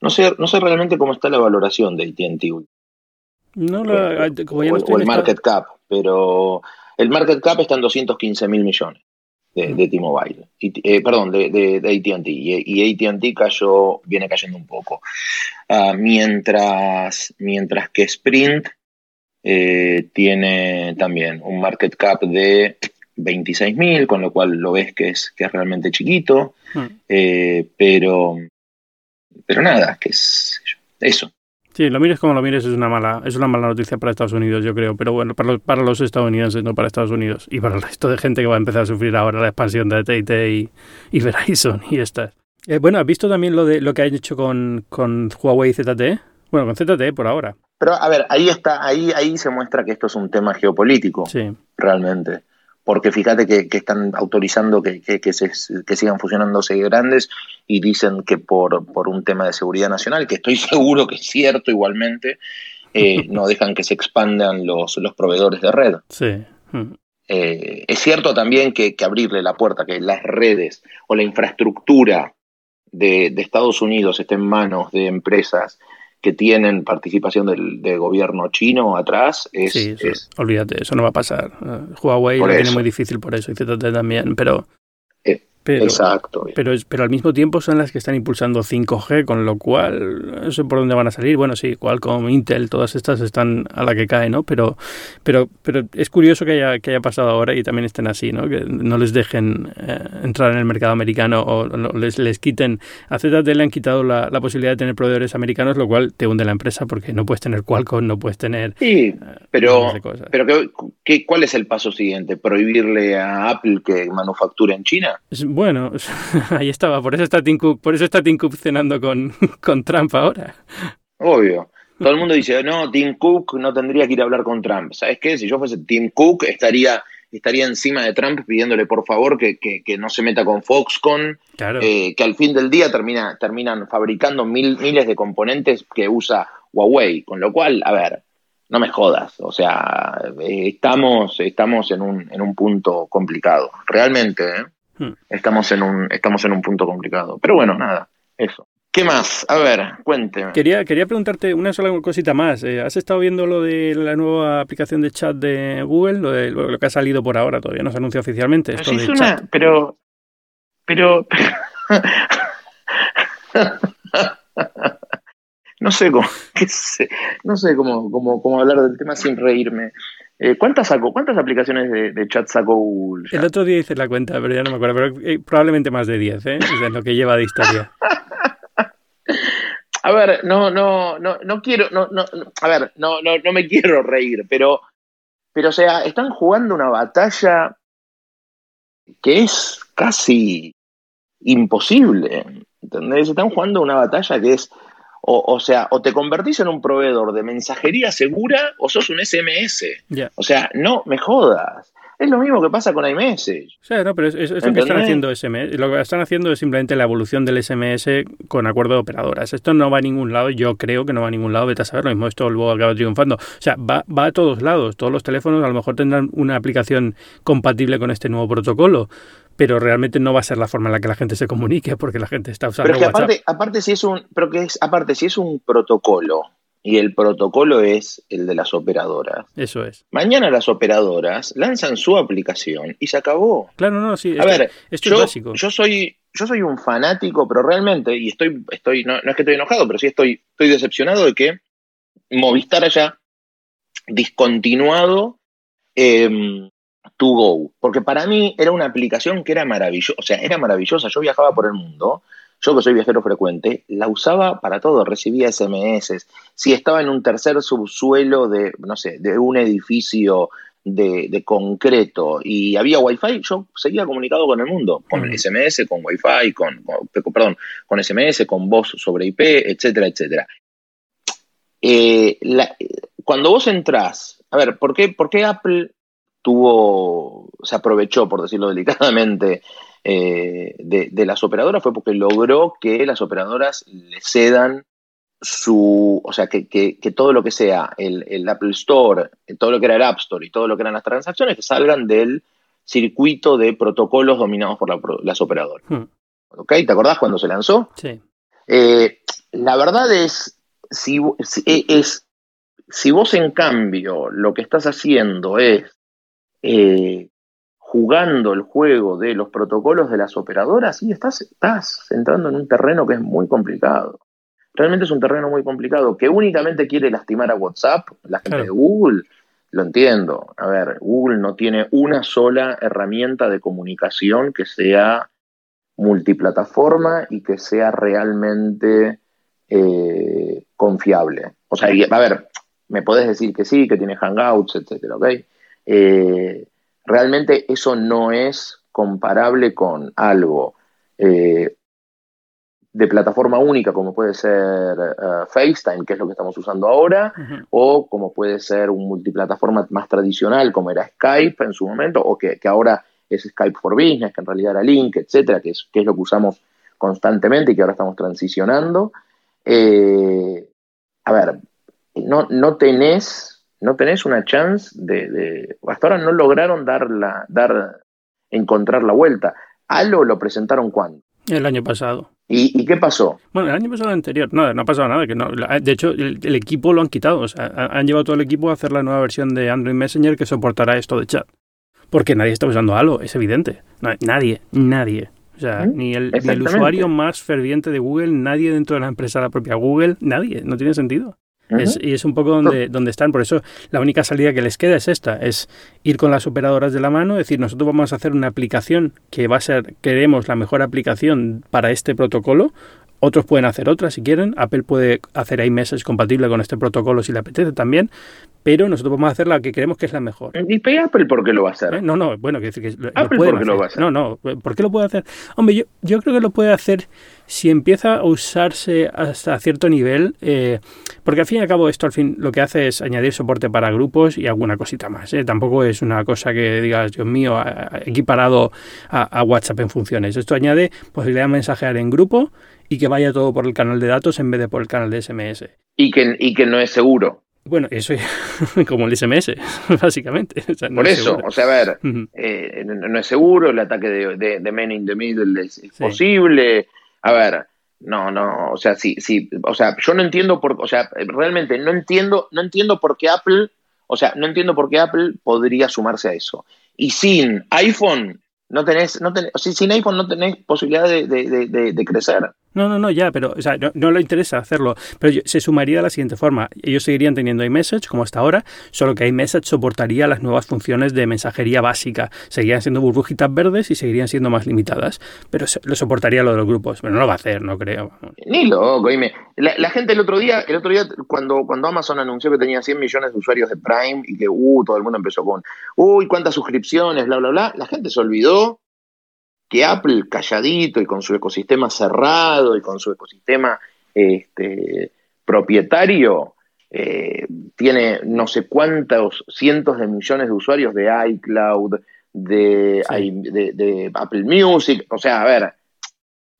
no sé, no sé realmente cómo está la valoración de AT&T no, la, como ya no o, el market cap, pero el market cap está en 215 mil millones de, T-Mobile, eh, perdón, de, de, ATT, y, ATT cayó, viene cayendo un poco. Ah, mientras, mientras que Sprint eh, tiene también un market cap de 26 mil, con lo cual lo ves que es, que es realmente chiquito, hmm. eh, pero, pero nada, que es eso. Sí, lo mires como lo mires, es una mala, es una mala noticia para Estados Unidos, yo creo. Pero bueno, para los, para los estadounidenses, no para Estados Unidos. Y para el resto de gente que va a empezar a sufrir ahora la expansión de AT&T y, Verizon y estas. Eh, bueno, ¿has visto también lo de lo que han hecho con, con Huawei ZTE? Bueno, con ZTE por ahora. Pero a ver, ahí está, ahí, ahí se muestra que esto es un tema geopolítico. Sí. Realmente porque fíjate que, están autorizando que, que, se, que sigan fusionándose grandes y dicen que por, por un tema de seguridad nacional, que estoy seguro que es cierto igualmente, eh, no dejan que se expandan los, los proveedores de red. Sí. Eh, es cierto también que, abrirle la puerta, que las redes o la infraestructura de, Estados Unidos esté en manos de empresas que tienen participación del, gobierno chino atrás, es, sí, olvídate, eso no va a pasar. Huawei lo tiene muy difícil por eso, y ZTE también, pero pero, Exacto. Pero, pero al mismo tiempo son las que están impulsando 5G, con lo cual no sé por dónde van a salir. Bueno, sí, Qualcomm, Intel, todas estas están a la que cae, ¿no? Pero, pero, pero es curioso que haya, que haya pasado ahora y también estén así, ¿no? Que no les dejen eh, entrar en el mercado americano o les, les quiten. A ZT le han quitado la, la, posibilidad de tener proveedores americanos, lo cual te hunde la empresa porque no puedes tener Qualcomm, no puedes tener. Sí, eh, pero, pero ¿qué, ¿cuál es el paso siguiente? ¿Prohibirle a Apple que manufacture en China? Bueno, ahí estaba, por eso está Tim Cook, por eso está Tim Cook cenando con, con Trump ahora. Obvio. Todo el mundo dice, no, Tim Cook no tendría que ir a hablar con Trump. ¿Sabes qué? Si yo fuese Tim Cook, estaría, estaría encima de Trump pidiéndole por favor que, que, no se meta con Foxconn, eh, que al fin del día termina, terminan fabricando mil, miles de componentes que usa Huawei. Con lo cual, a ver, no me jodas. O sea, eh, estamos, estamos en, un, en un punto complicado. Realmente, ¿eh? Hmm. Estamos, en un, estamos en un punto complicado. Pero bueno, nada, eso. ¿Qué más? A ver, cuénteme. Quería, quería preguntarte una sola cosita más. Eh, ¿Has estado viendo lo de la nueva aplicación de chat de Google? Lo, de, lo que ha salido por ahora, todavía no se anuncia oficialmente. Esto de una, pero, pero, no sé cómo, no sé cómo, cómo, cómo hablar del tema sin reírme. Eh, ¿cuántas, sacó, ¿Cuántas aplicaciones de, chat sacó Google? El otro día hice la cuenta, pero ya no me acuerdo, pero eh, probablemente más de 10, ¿eh? Es lo que lleva de historia. a ver, no, no, no, no quiero, no, no, a ver, no, no, no me quiero reír, pero, pero, o sea, están jugando una batalla que es casi imposible, ¿entendés? Están jugando una batalla que es o, sea, o te convertís en un proveedor de mensajería segura o sos un SMS. O sea, no me jodas. Es lo mismo que pasa con iMessage. Sí, no, pero es, lo que están haciendo SMS. Lo que están haciendo es simplemente la evolución del SMS con acuerdo de operadoras. Esto no va a ningún lado, yo creo que no va a ningún lado, vete a saber, lo mismo esto luego acaba triunfando. O sea, va, va a todos lados. Todos los teléfonos a lo mejor tendrán una aplicación compatible con este nuevo protocolo pero realmente no va a ser la forma en la que la gente se comunique porque la gente está usando pero que aparte, aparte si es un pero que es aparte si es un protocolo y el protocolo es el de las operadoras. Eso es. Mañana las operadoras lanzan su aplicación y se acabó. Claro, no, sí. A ver, esto yo, es básico. yo soy yo soy un fanático, pero realmente y estoy estoy no, no es que estoy enojado, pero sí estoy estoy decepcionado de que Movistar haya discontinuado eh, To Go, porque para mí era una aplicación que era maravillosa, o sea, era maravillosa, yo viajaba por el mundo, yo que soy viajero frecuente, la usaba para todo, recibía SMS, si estaba en un tercer subsuelo de, no sé, de un edificio de, concreto y había wifi, yo seguía comunicado con el mundo, con SMS, con wifi, con, con, perdón, con SMS, con voz sobre IP, etcétera, etcétera. Eh, cuando vos entrás, a ver, ¿por qué, ¿por qué Apple tuvo, se aprovechó, por decirlo delicadamente, eh, de, las operadoras fue porque logró que las operadoras le cedan su, o sea, que, todo lo que sea el, Apple Store, todo lo que era el App Store y todo lo que eran las transacciones, que salgan del circuito de protocolos dominados por las operadoras. Hmm. ¿Te acordás cuando se lanzó? Sí. Eh, la verdad es, si, es, si vos en cambio lo que estás haciendo es eh, jugando el juego de los protocolos de las operadoras y estás, estás entrando en un terreno que es muy complicado. Realmente es un terreno muy complicado, que únicamente quiere lastimar a WhatsApp, la gente de Google, lo entiendo. A ver, Google no tiene una sola herramienta de comunicación que sea multiplataforma y que sea realmente eh, confiable. O sea, a ver, me podés decir que sí, que tiene Hangouts, etcétera, ¿ok? Eh, realmente eso no es comparable con algo eh, de plataforma única como puede ser eh, FaceTime, que es lo que estamos usando ahora, o como puede ser un multiplataforma más tradicional como era Skype en su momento, o que, ahora es Skype for Business, que en realidad era Link, etcétera, que es, que es lo que usamos constantemente y que ahora estamos transicionando. a ver, no, no tenés no tenés una chance de, hasta ahora no lograron dar la, dar, encontrar la vuelta. Halo lo presentaron cuándo? El año pasado. ¿Y, qué pasó? Bueno, el año pasado anterior, no, no ha pasado nada. Que no, de hecho, el, equipo lo han quitado. O sea, han llevado todo el equipo a hacer la nueva versión de Android Messenger que soportará esto de chat. Porque nadie está usando Halo, es evidente. Nadie, nadie. O sea, ni, el, ni el usuario más ferviente de Google, nadie dentro de la empresa, la propia Google, nadie. No tiene sentido y es un poco donde, donde están. Por eso la única salida que les queda es esta, es ir con las operadoras de la mano, decir, nosotros vamos a hacer una aplicación que va a ser, queremos la mejor aplicación para este protocolo. Otros pueden hacer otra si quieren. Apple puede hacer iMessage compatible con este protocolo si le apetece también pero nosotros vamos a hacer la que creemos que es la mejor. ¿Y Apple por qué lo va a hacer? ¿Eh? No, no, bueno, que, que Apple por qué lo va a hacer. No, no, ¿por qué lo puede hacer? Hombre, yo, yo creo que lo puede hacer si empieza a usarse hasta cierto nivel, eh, porque al fin y al cabo esto al fin lo que hace es añadir soporte para grupos y alguna cosita más. ¿eh? Tampoco es una cosa que digas, Dios mío, equiparado a, a WhatsApp en funciones. Esto añade posibilidad de mensajear en grupo y que vaya todo por el canal de datos en vez de por el canal de SMS. Y que, y que no es seguro. Bueno, eso es como el SMS, básicamente. Por eso, o sea, a ver, eh, no, es seguro, el ataque de, de, de Man in the Middle es, posible. A ver, no, no, o sea, sí, sí, o sea, yo no entiendo por, o sea, realmente no entiendo, no entiendo por qué Apple, o sea, no entiendo por qué Apple podría sumarse a eso. Y sin iPhone, no tenés, no tenés, sin iPhone no tenés posibilidad de, de, de crecer. No, no, no, ya, pero o sea, no, le interesa hacerlo. Pero se sumaría de la siguiente forma. Ellos seguirían teniendo iMessage como hasta ahora, solo que iMessage soportaría las nuevas funciones de mensajería básica. Seguirían siendo burbujitas verdes y seguirían siendo más limitadas. Pero lo soportaría lo de los grupos. Pero no lo va a hacer, no creo. Ni loco, dime. La, gente el otro día, el otro día cuando, cuando Amazon anunció que tenía 100 millones de usuarios de Prime y que uh, todo el mundo empezó con, uy, cuántas suscripciones, bla, bla, bla, la gente se olvidó que Apple calladito y con su ecosistema cerrado y con su ecosistema este, propietario eh, tiene no sé cuántos cientos de millones de usuarios de iCloud, de, de, Apple Music, o sea, a ver,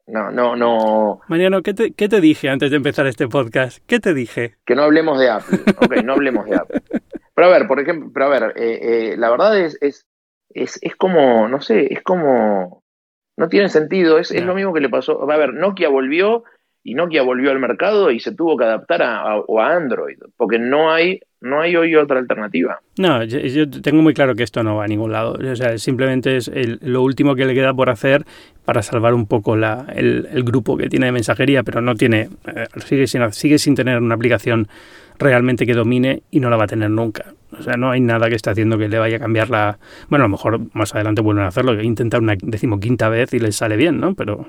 no, no, no. Mariano, ¿qué te, ¿qué te, dije antes de empezar este podcast? ¿Qué te dije? Que no hablemos de Apple. Ok, no hablemos de Apple. Pero a ver, por ejemplo, pero a ver, eh, eh, la verdad es, es, es, es, como, no sé, es como, no tiene sentido, es, es, lo mismo que le pasó. A ver, Nokia volvió y Nokia volvió al mercado y se tuvo que adaptar a, a, a Android, porque no hay, no hay hoy otra alternativa. No, yo, tengo muy claro que esto no va a ningún lado. O sea, simplemente es lo último que le queda por hacer para salvar un poco la, el, el, grupo que tiene de mensajería, pero no tiene, eh, sigue, sin, sigue sin tener una aplicación realmente que domine y no la va a tener nunca. O sea, no hay nada que esté haciendo que le vaya a cambiar la... Bueno, a lo mejor más adelante vuelven a hacerlo, intentar una decimoquinta vez y les sale bien, ¿no? Pero...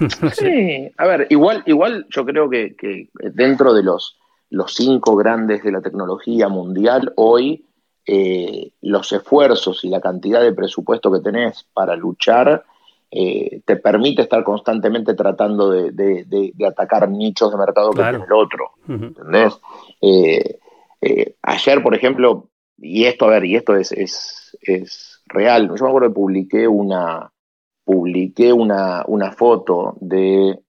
Sí, a ver, igual, igual yo creo que, que dentro de los, los cinco grandes de la tecnología mundial, hoy eh, los esfuerzos y la cantidad de presupuesto que tenés para luchar eh, te permite estar constantemente tratando de, de, atacar nichos de mercado que tiene el otro. ¿Entendés? Eh, eh, ayer, por ejemplo, y esto, a ver, y esto es, es, es real, yo me acuerdo que publiqué una, publiqué una, una foto de,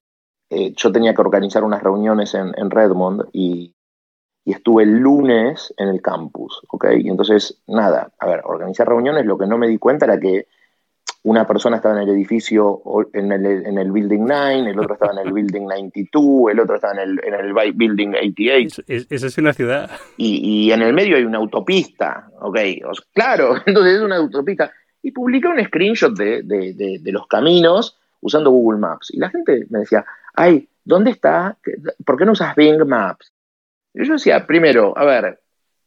yo tenía que organizar unas reuniones en, en Redmond y, y, estuve el lunes en el campus, ¿ok? Y entonces, nada, a ver, organizar reuniones, lo que no me di cuenta era que una persona estaba en el edificio, en el, en el Building 9, el otro estaba en el Building 92, el otro estaba en el, en el Building 88. Esa es una ciudad. Y, y, en el medio hay una autopista, ¿ok? claro, entonces es una autopista. Y publiqué un screenshot de, de, de, de, los caminos usando Google Maps. Y la gente me decía, ay, ¿dónde está? ¿Por qué no usas Bing Maps? Y yo decía, primero, a ver,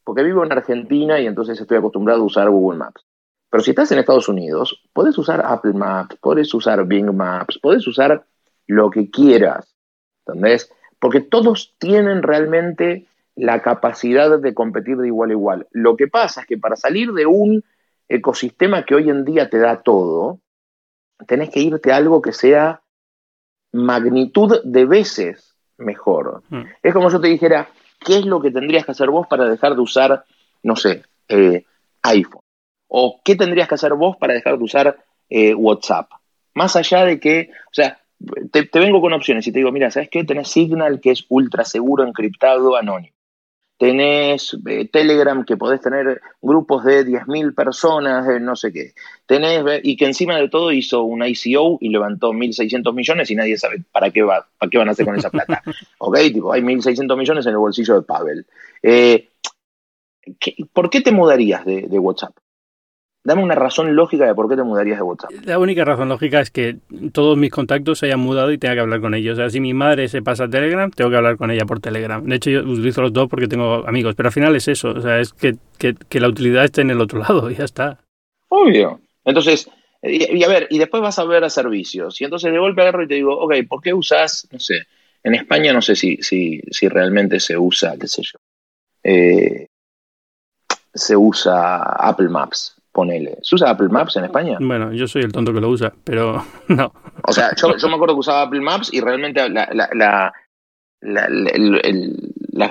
porque vivo en Argentina y entonces estoy acostumbrado a usar Google Maps. Pero si estás en Estados Unidos, puedes usar Apple Maps, puedes usar Bing Maps, puedes usar lo que quieras. ¿Entendés? Porque todos tienen realmente la capacidad de competir de igual a igual. Lo que pasa es que para salir de un ecosistema que hoy en día te da todo, tenés que irte a algo que sea magnitud de veces mejor. Mm. Es como yo te dijera, ¿qué es lo que tendrías que hacer vos para dejar de usar, no sé, eh, iPhone? ¿O qué tendrías que hacer vos para dejar de usar eh, WhatsApp? Más allá de que, o sea, te, vengo con opciones y te digo, mira, ¿sabes qué? Tenés Signal que es ultra seguro, encriptado, anónimo. tenés eh, Telegram que podés tener grupos de 10.000 personas, no sé qué, tenés, y que encima de todo hizo un ICO y levantó 1.600 millones y nadie sabe para qué, va, para qué van a hacer con esa plata. ¿Ok? Tipo, hay 1.600 millones en el bolsillo de Pavel. Eh, ¿Por qué te mudarías de WhatsApp? Dame una razón lógica de por qué te mudarías de WhatsApp. La única razón lógica es que todos mis contactos se hayan mudado y tenga que hablar con ellos. O sea, si mi madre se pasa a Telegram, tengo que hablar con ella por Telegram. De hecho, yo utilizo los dos porque tengo amigos, pero al final es eso. O sea, es que, que, la utilidad esté en el otro lado y ya está. Obvio. Entonces, y, a ver, y después vas a ver a servicios. Y entonces de golpe agarro y te digo, ok, ¿por qué usas, no sé, en España no sé si, si, si realmente se usa, qué sé yo, eh, se usa Apple Maps ponele. ¿Se usa Apple Maps en España? Bueno, yo soy el tonto que lo usa, pero no. O sea, yo, me acuerdo que usaba Apple Maps y realmente las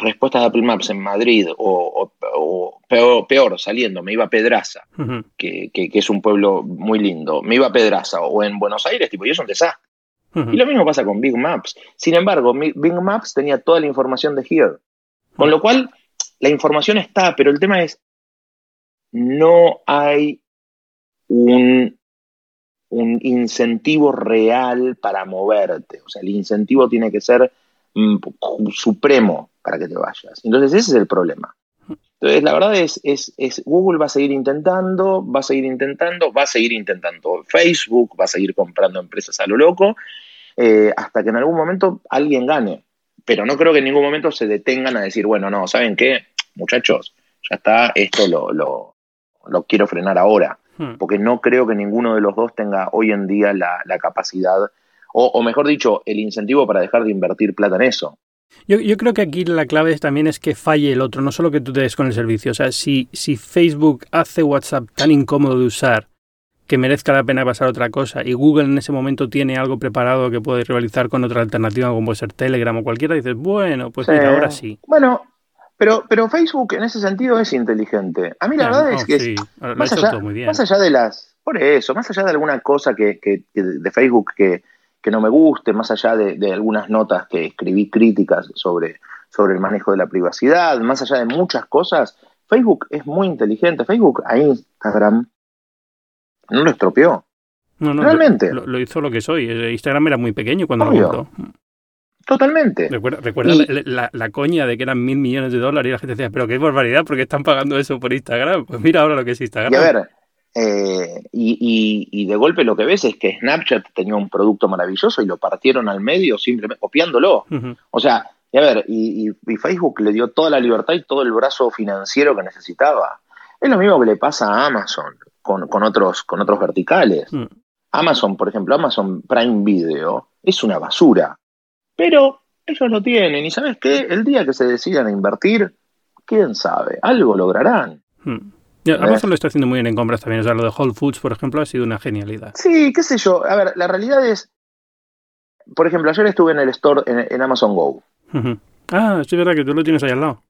respuestas de Apple Maps en Madrid o, peor, saliendo, me iba a Pedraza, que, es un pueblo muy lindo, me iba a Pedraza o en Buenos Aires, tipo, y es un desastre. Y lo mismo pasa con Big Maps. Sin embargo, Big Maps tenía toda la información de Here. Con lo cual, la información está, pero el tema es, no hay un, un incentivo real para moverte. O sea, el incentivo tiene que ser mm, supremo para que te vayas. Entonces, ese es el problema. Entonces, la verdad es, es, Google va a seguir intentando, va a seguir intentando, va a seguir intentando Facebook, va a seguir comprando empresas a lo loco, eh, hasta que en algún momento alguien gane. Pero no creo que en ningún momento se detengan a decir, bueno, no, ¿saben qué? Muchachos, ya está, esto lo, lo quiero frenar ahora, hmm. porque no creo que ninguno de los dos tenga hoy en día la, capacidad, o, mejor dicho, el incentivo para dejar de invertir plata en eso. Yo, yo, creo que aquí la clave también es que falle el otro, no solo que tú te des con el servicio. O sea, si, si Facebook hace WhatsApp tan incómodo de usar que merezca la pena pasar a otra cosa y Google en ese momento tiene algo preparado que puede rivalizar con otra alternativa como puede ser Telegram o cualquiera, dices, bueno, pues mira, ahora sí. Bueno, pero, pero Facebook en ese sentido es inteligente. A mí la verdad es que más, allá, más, allá, de las, por eso, más allá de alguna cosa que, que, de Facebook que, que, no me guste, más allá de, algunas notas que escribí críticas sobre, sobre el manejo de la privacidad, más allá de muchas cosas, Facebook es muy inteligente. Facebook a Instagram no lo estropeó. No, no, Realmente. Lo, hizo lo que soy. Instagram era muy pequeño cuando lo montó. Totalmente. Recuerda, la, coña de que eran mil millones de dólares y la gente decía, pero qué barbaridad, porque están pagando eso por Instagram. Pues mira ahora lo que es Instagram. Y a ver, eh, y, de golpe lo que ves es que Snapchat tenía un producto maravilloso y lo partieron al medio simplemente copiándolo. O sea, y a ver, y, Facebook le dio toda la libertad y todo el brazo financiero que necesitaba. Es lo mismo que le pasa a Amazon con, otros, con otros verticales. Mm. Amazon, por ejemplo, Amazon Prime Video es una basura. Pero ellos lo tienen y ¿sabes qué? El día que se decidan a invertir, quién sabe, algo lograrán. Hmm. Amazon lo está haciendo muy bien en compras también. O sea, lo de Whole Foods, por ejemplo, ha sido una genialidad. Sí, qué sé yo. A ver, la realidad es. Por ejemplo, ayer estuve en el store en, Amazon Go. Ah, sí, es verdad que tú lo tienes ahí al lado.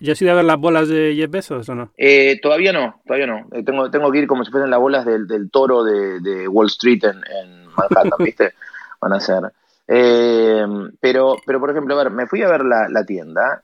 ¿Ya has ido a ver las bolas de Jeff Bezos o no? Eh, todavía no, todavía no. Eh, tengo, tengo que ir como si fuesen las bolas del, toro de, Wall Street en, en Manhattan, ¿viste? Van a ser. Eh, pero, pero, por ejemplo, a ver, me fui a ver la, tienda.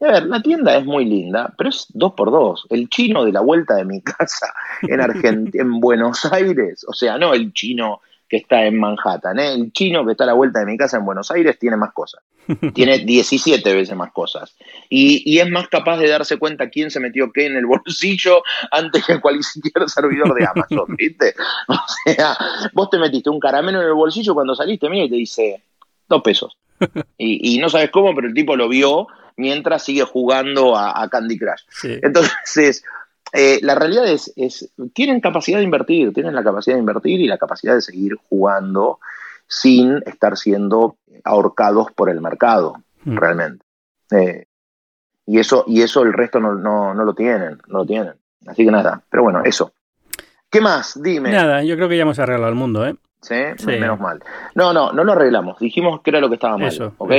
a ver, la tienda es muy linda, pero es dos por dos. El chino de la vuelta de mi casa en Argentina, en Buenos Aires, o sea, no el chino que está en Manhattan. ¿eh? El chino que está a la vuelta de mi casa en Buenos Aires tiene más cosas. Tiene 17 veces más cosas. Y, es más capaz de darse cuenta quién se metió qué en el bolsillo antes que cualquier servidor de Amazon, ¿viste? O sea, vos te metiste un caramelo en el bolsillo cuando saliste, mira, y te dice dos pesos. Y, no sabes cómo, pero el tipo lo vio mientras sigue jugando a, Candy Crush. Entonces, eh, la realidad es, es, tienen capacidad de invertir, tienen la capacidad de invertir y la capacidad de seguir jugando sin estar siendo ahorcados por el mercado, mm. realmente. Eh, y eso, y eso el resto no, no, no, lo tienen, no lo tienen. Así que nada, pero bueno, eso. ¿Qué más? Dime. Nada, yo creo que ya hemos arreglado el mundo, ¿eh? ¿Sí? menos mal. No, no, no lo arreglamos. Dijimos que era lo que estaba mal. Eso, ¿ok?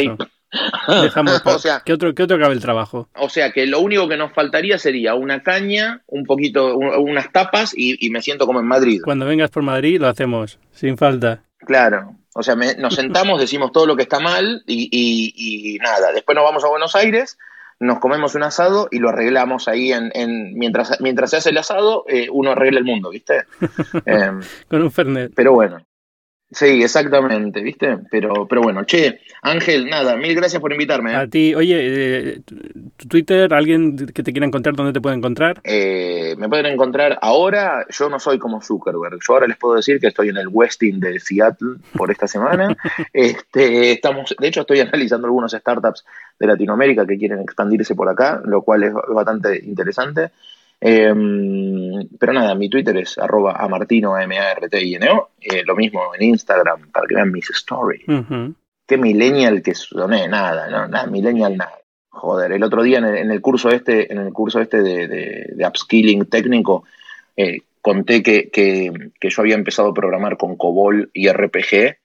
Dejamos, o sea, ¿qué otro, ¿Qué otro cabe el trabajo? O sea, que lo único que nos faltaría sería una caña, un poquito, unas tapas y, me siento como en Madrid. Cuando vengas por Madrid lo hacemos, sin falta. Claro, o sea, nos sentamos, decimos todo lo que está mal y, nada. Después nos vamos a Buenos Aires, nos comemos un asado y lo arreglamos ahí en, mientras, mientras se hace el asado, eh, uno arregla el mundo, ¿viste? Em, Con un Fernet. Pero bueno, Sí, exactamente, ¿viste? Pero, pero bueno, che, Ángel, nada, mil gracias por invitarme. ¿eh? A ti, oye, eh, tu Twitter, alguien que te quiera encontrar, ¿dónde te puede encontrar? Eh, me pueden encontrar ahora, yo no soy como Zuckerberg, yo ahora les puedo decir que estoy en el Westin de Seattle por esta semana. este, estamos, de hecho, estoy analizando algunos startups de Latinoamérica que quieren expandirse por acá, lo cual es bastante interesante. Em, pero nada, mi Twitter es arroba amartino, m a r t i n o eh, lo mismo en Instagram, para que vean mis stories. Qué millennial que soné, nada, no, nada, millennial nada. Joder, el otro día en el, curso este, en el curso este de, upskilling técnico, eh, conté que, que, yo había empezado a programar con COBOL y RPG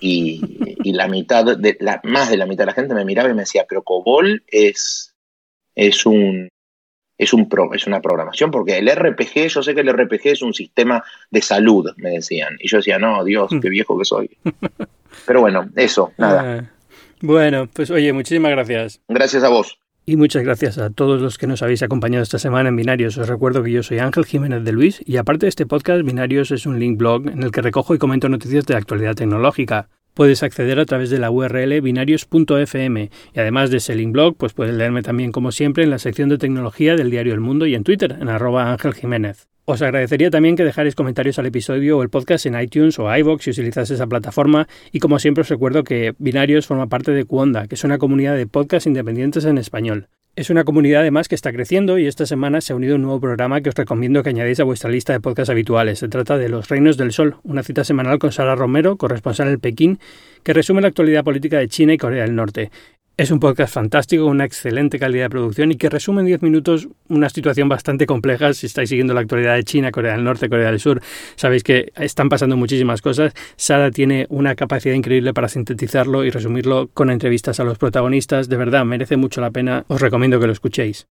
y, y, la mitad, de, la, más de la mitad de la gente me miraba y me decía, pero COBOL es, es un es, un pro, es una programación, porque el RPG, yo sé que el RPG es un sistema de salud, me decían. Y yo decía, no, Dios, qué viejo que soy. Pero bueno, eso, nada. Ah, bueno, pues oye, muchísimas gracias. Gracias a vos. Y muchas gracias a todos los que nos habéis acompañado esta semana en Binarios. Os recuerdo que yo soy Ángel Jiménez de Luis y aparte de este podcast, Binarios es un link blog en el que recojo y comento noticias de actualidad tecnológica. Puedes acceder a través de la URL binarios.fm y además de ese link blog, pues puedes leerme también como siempre en la sección de tecnología del diario El Mundo y en Twitter en arroba Ángel Jiménez. Os agradecería también que dejarais comentarios al episodio o el podcast en iTunes o iVoox si utilizáis esa plataforma y como siempre os recuerdo que Binarios forma parte de Cuonda, que es una comunidad de podcasts independientes en español. Es una comunidad además que está creciendo y esta semana se ha unido un nuevo programa que os recomiendo que añadáis a vuestra lista de podcasts habituales. Se trata de Los Reinos del Sol, una cita semanal con Sara Romero, corresponsal en Pekín, que resume la actualidad política de China y Corea del Norte. Es un podcast fantástico, una excelente calidad de producción y que resume en 10 minutos una situación bastante compleja. Si estáis siguiendo la actualidad de China, Corea del Norte, Corea del Sur, sabéis que están pasando muchísimas cosas. Sara tiene una capacidad increíble para sintetizarlo y resumirlo con entrevistas a los protagonistas. De verdad, merece mucho la pena. Os recomiendo que lo escuchéis.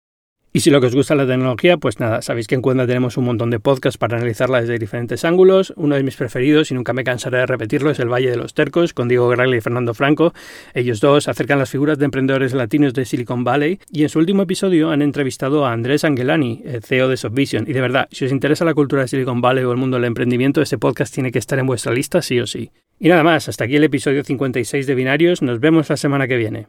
Y si lo que os gusta la tecnología, pues nada, sabéis que en Cuenta tenemos un montón de podcasts para analizarla desde diferentes ángulos. Uno de mis preferidos, y nunca me cansaré de repetirlo, es El Valle de los Tercos, con Diego Graglia y Fernando Franco. Ellos dos acercan las figuras de emprendedores latinos de Silicon Valley y en su último episodio han entrevistado a Andrés Angelani, el CEO de Subvision. Y de verdad, si os interesa la cultura de Silicon Valley o el mundo del emprendimiento, este podcast tiene que estar en vuestra lista sí o sí. Y nada más, hasta aquí el episodio 56 de Binarios. Nos vemos la semana que viene.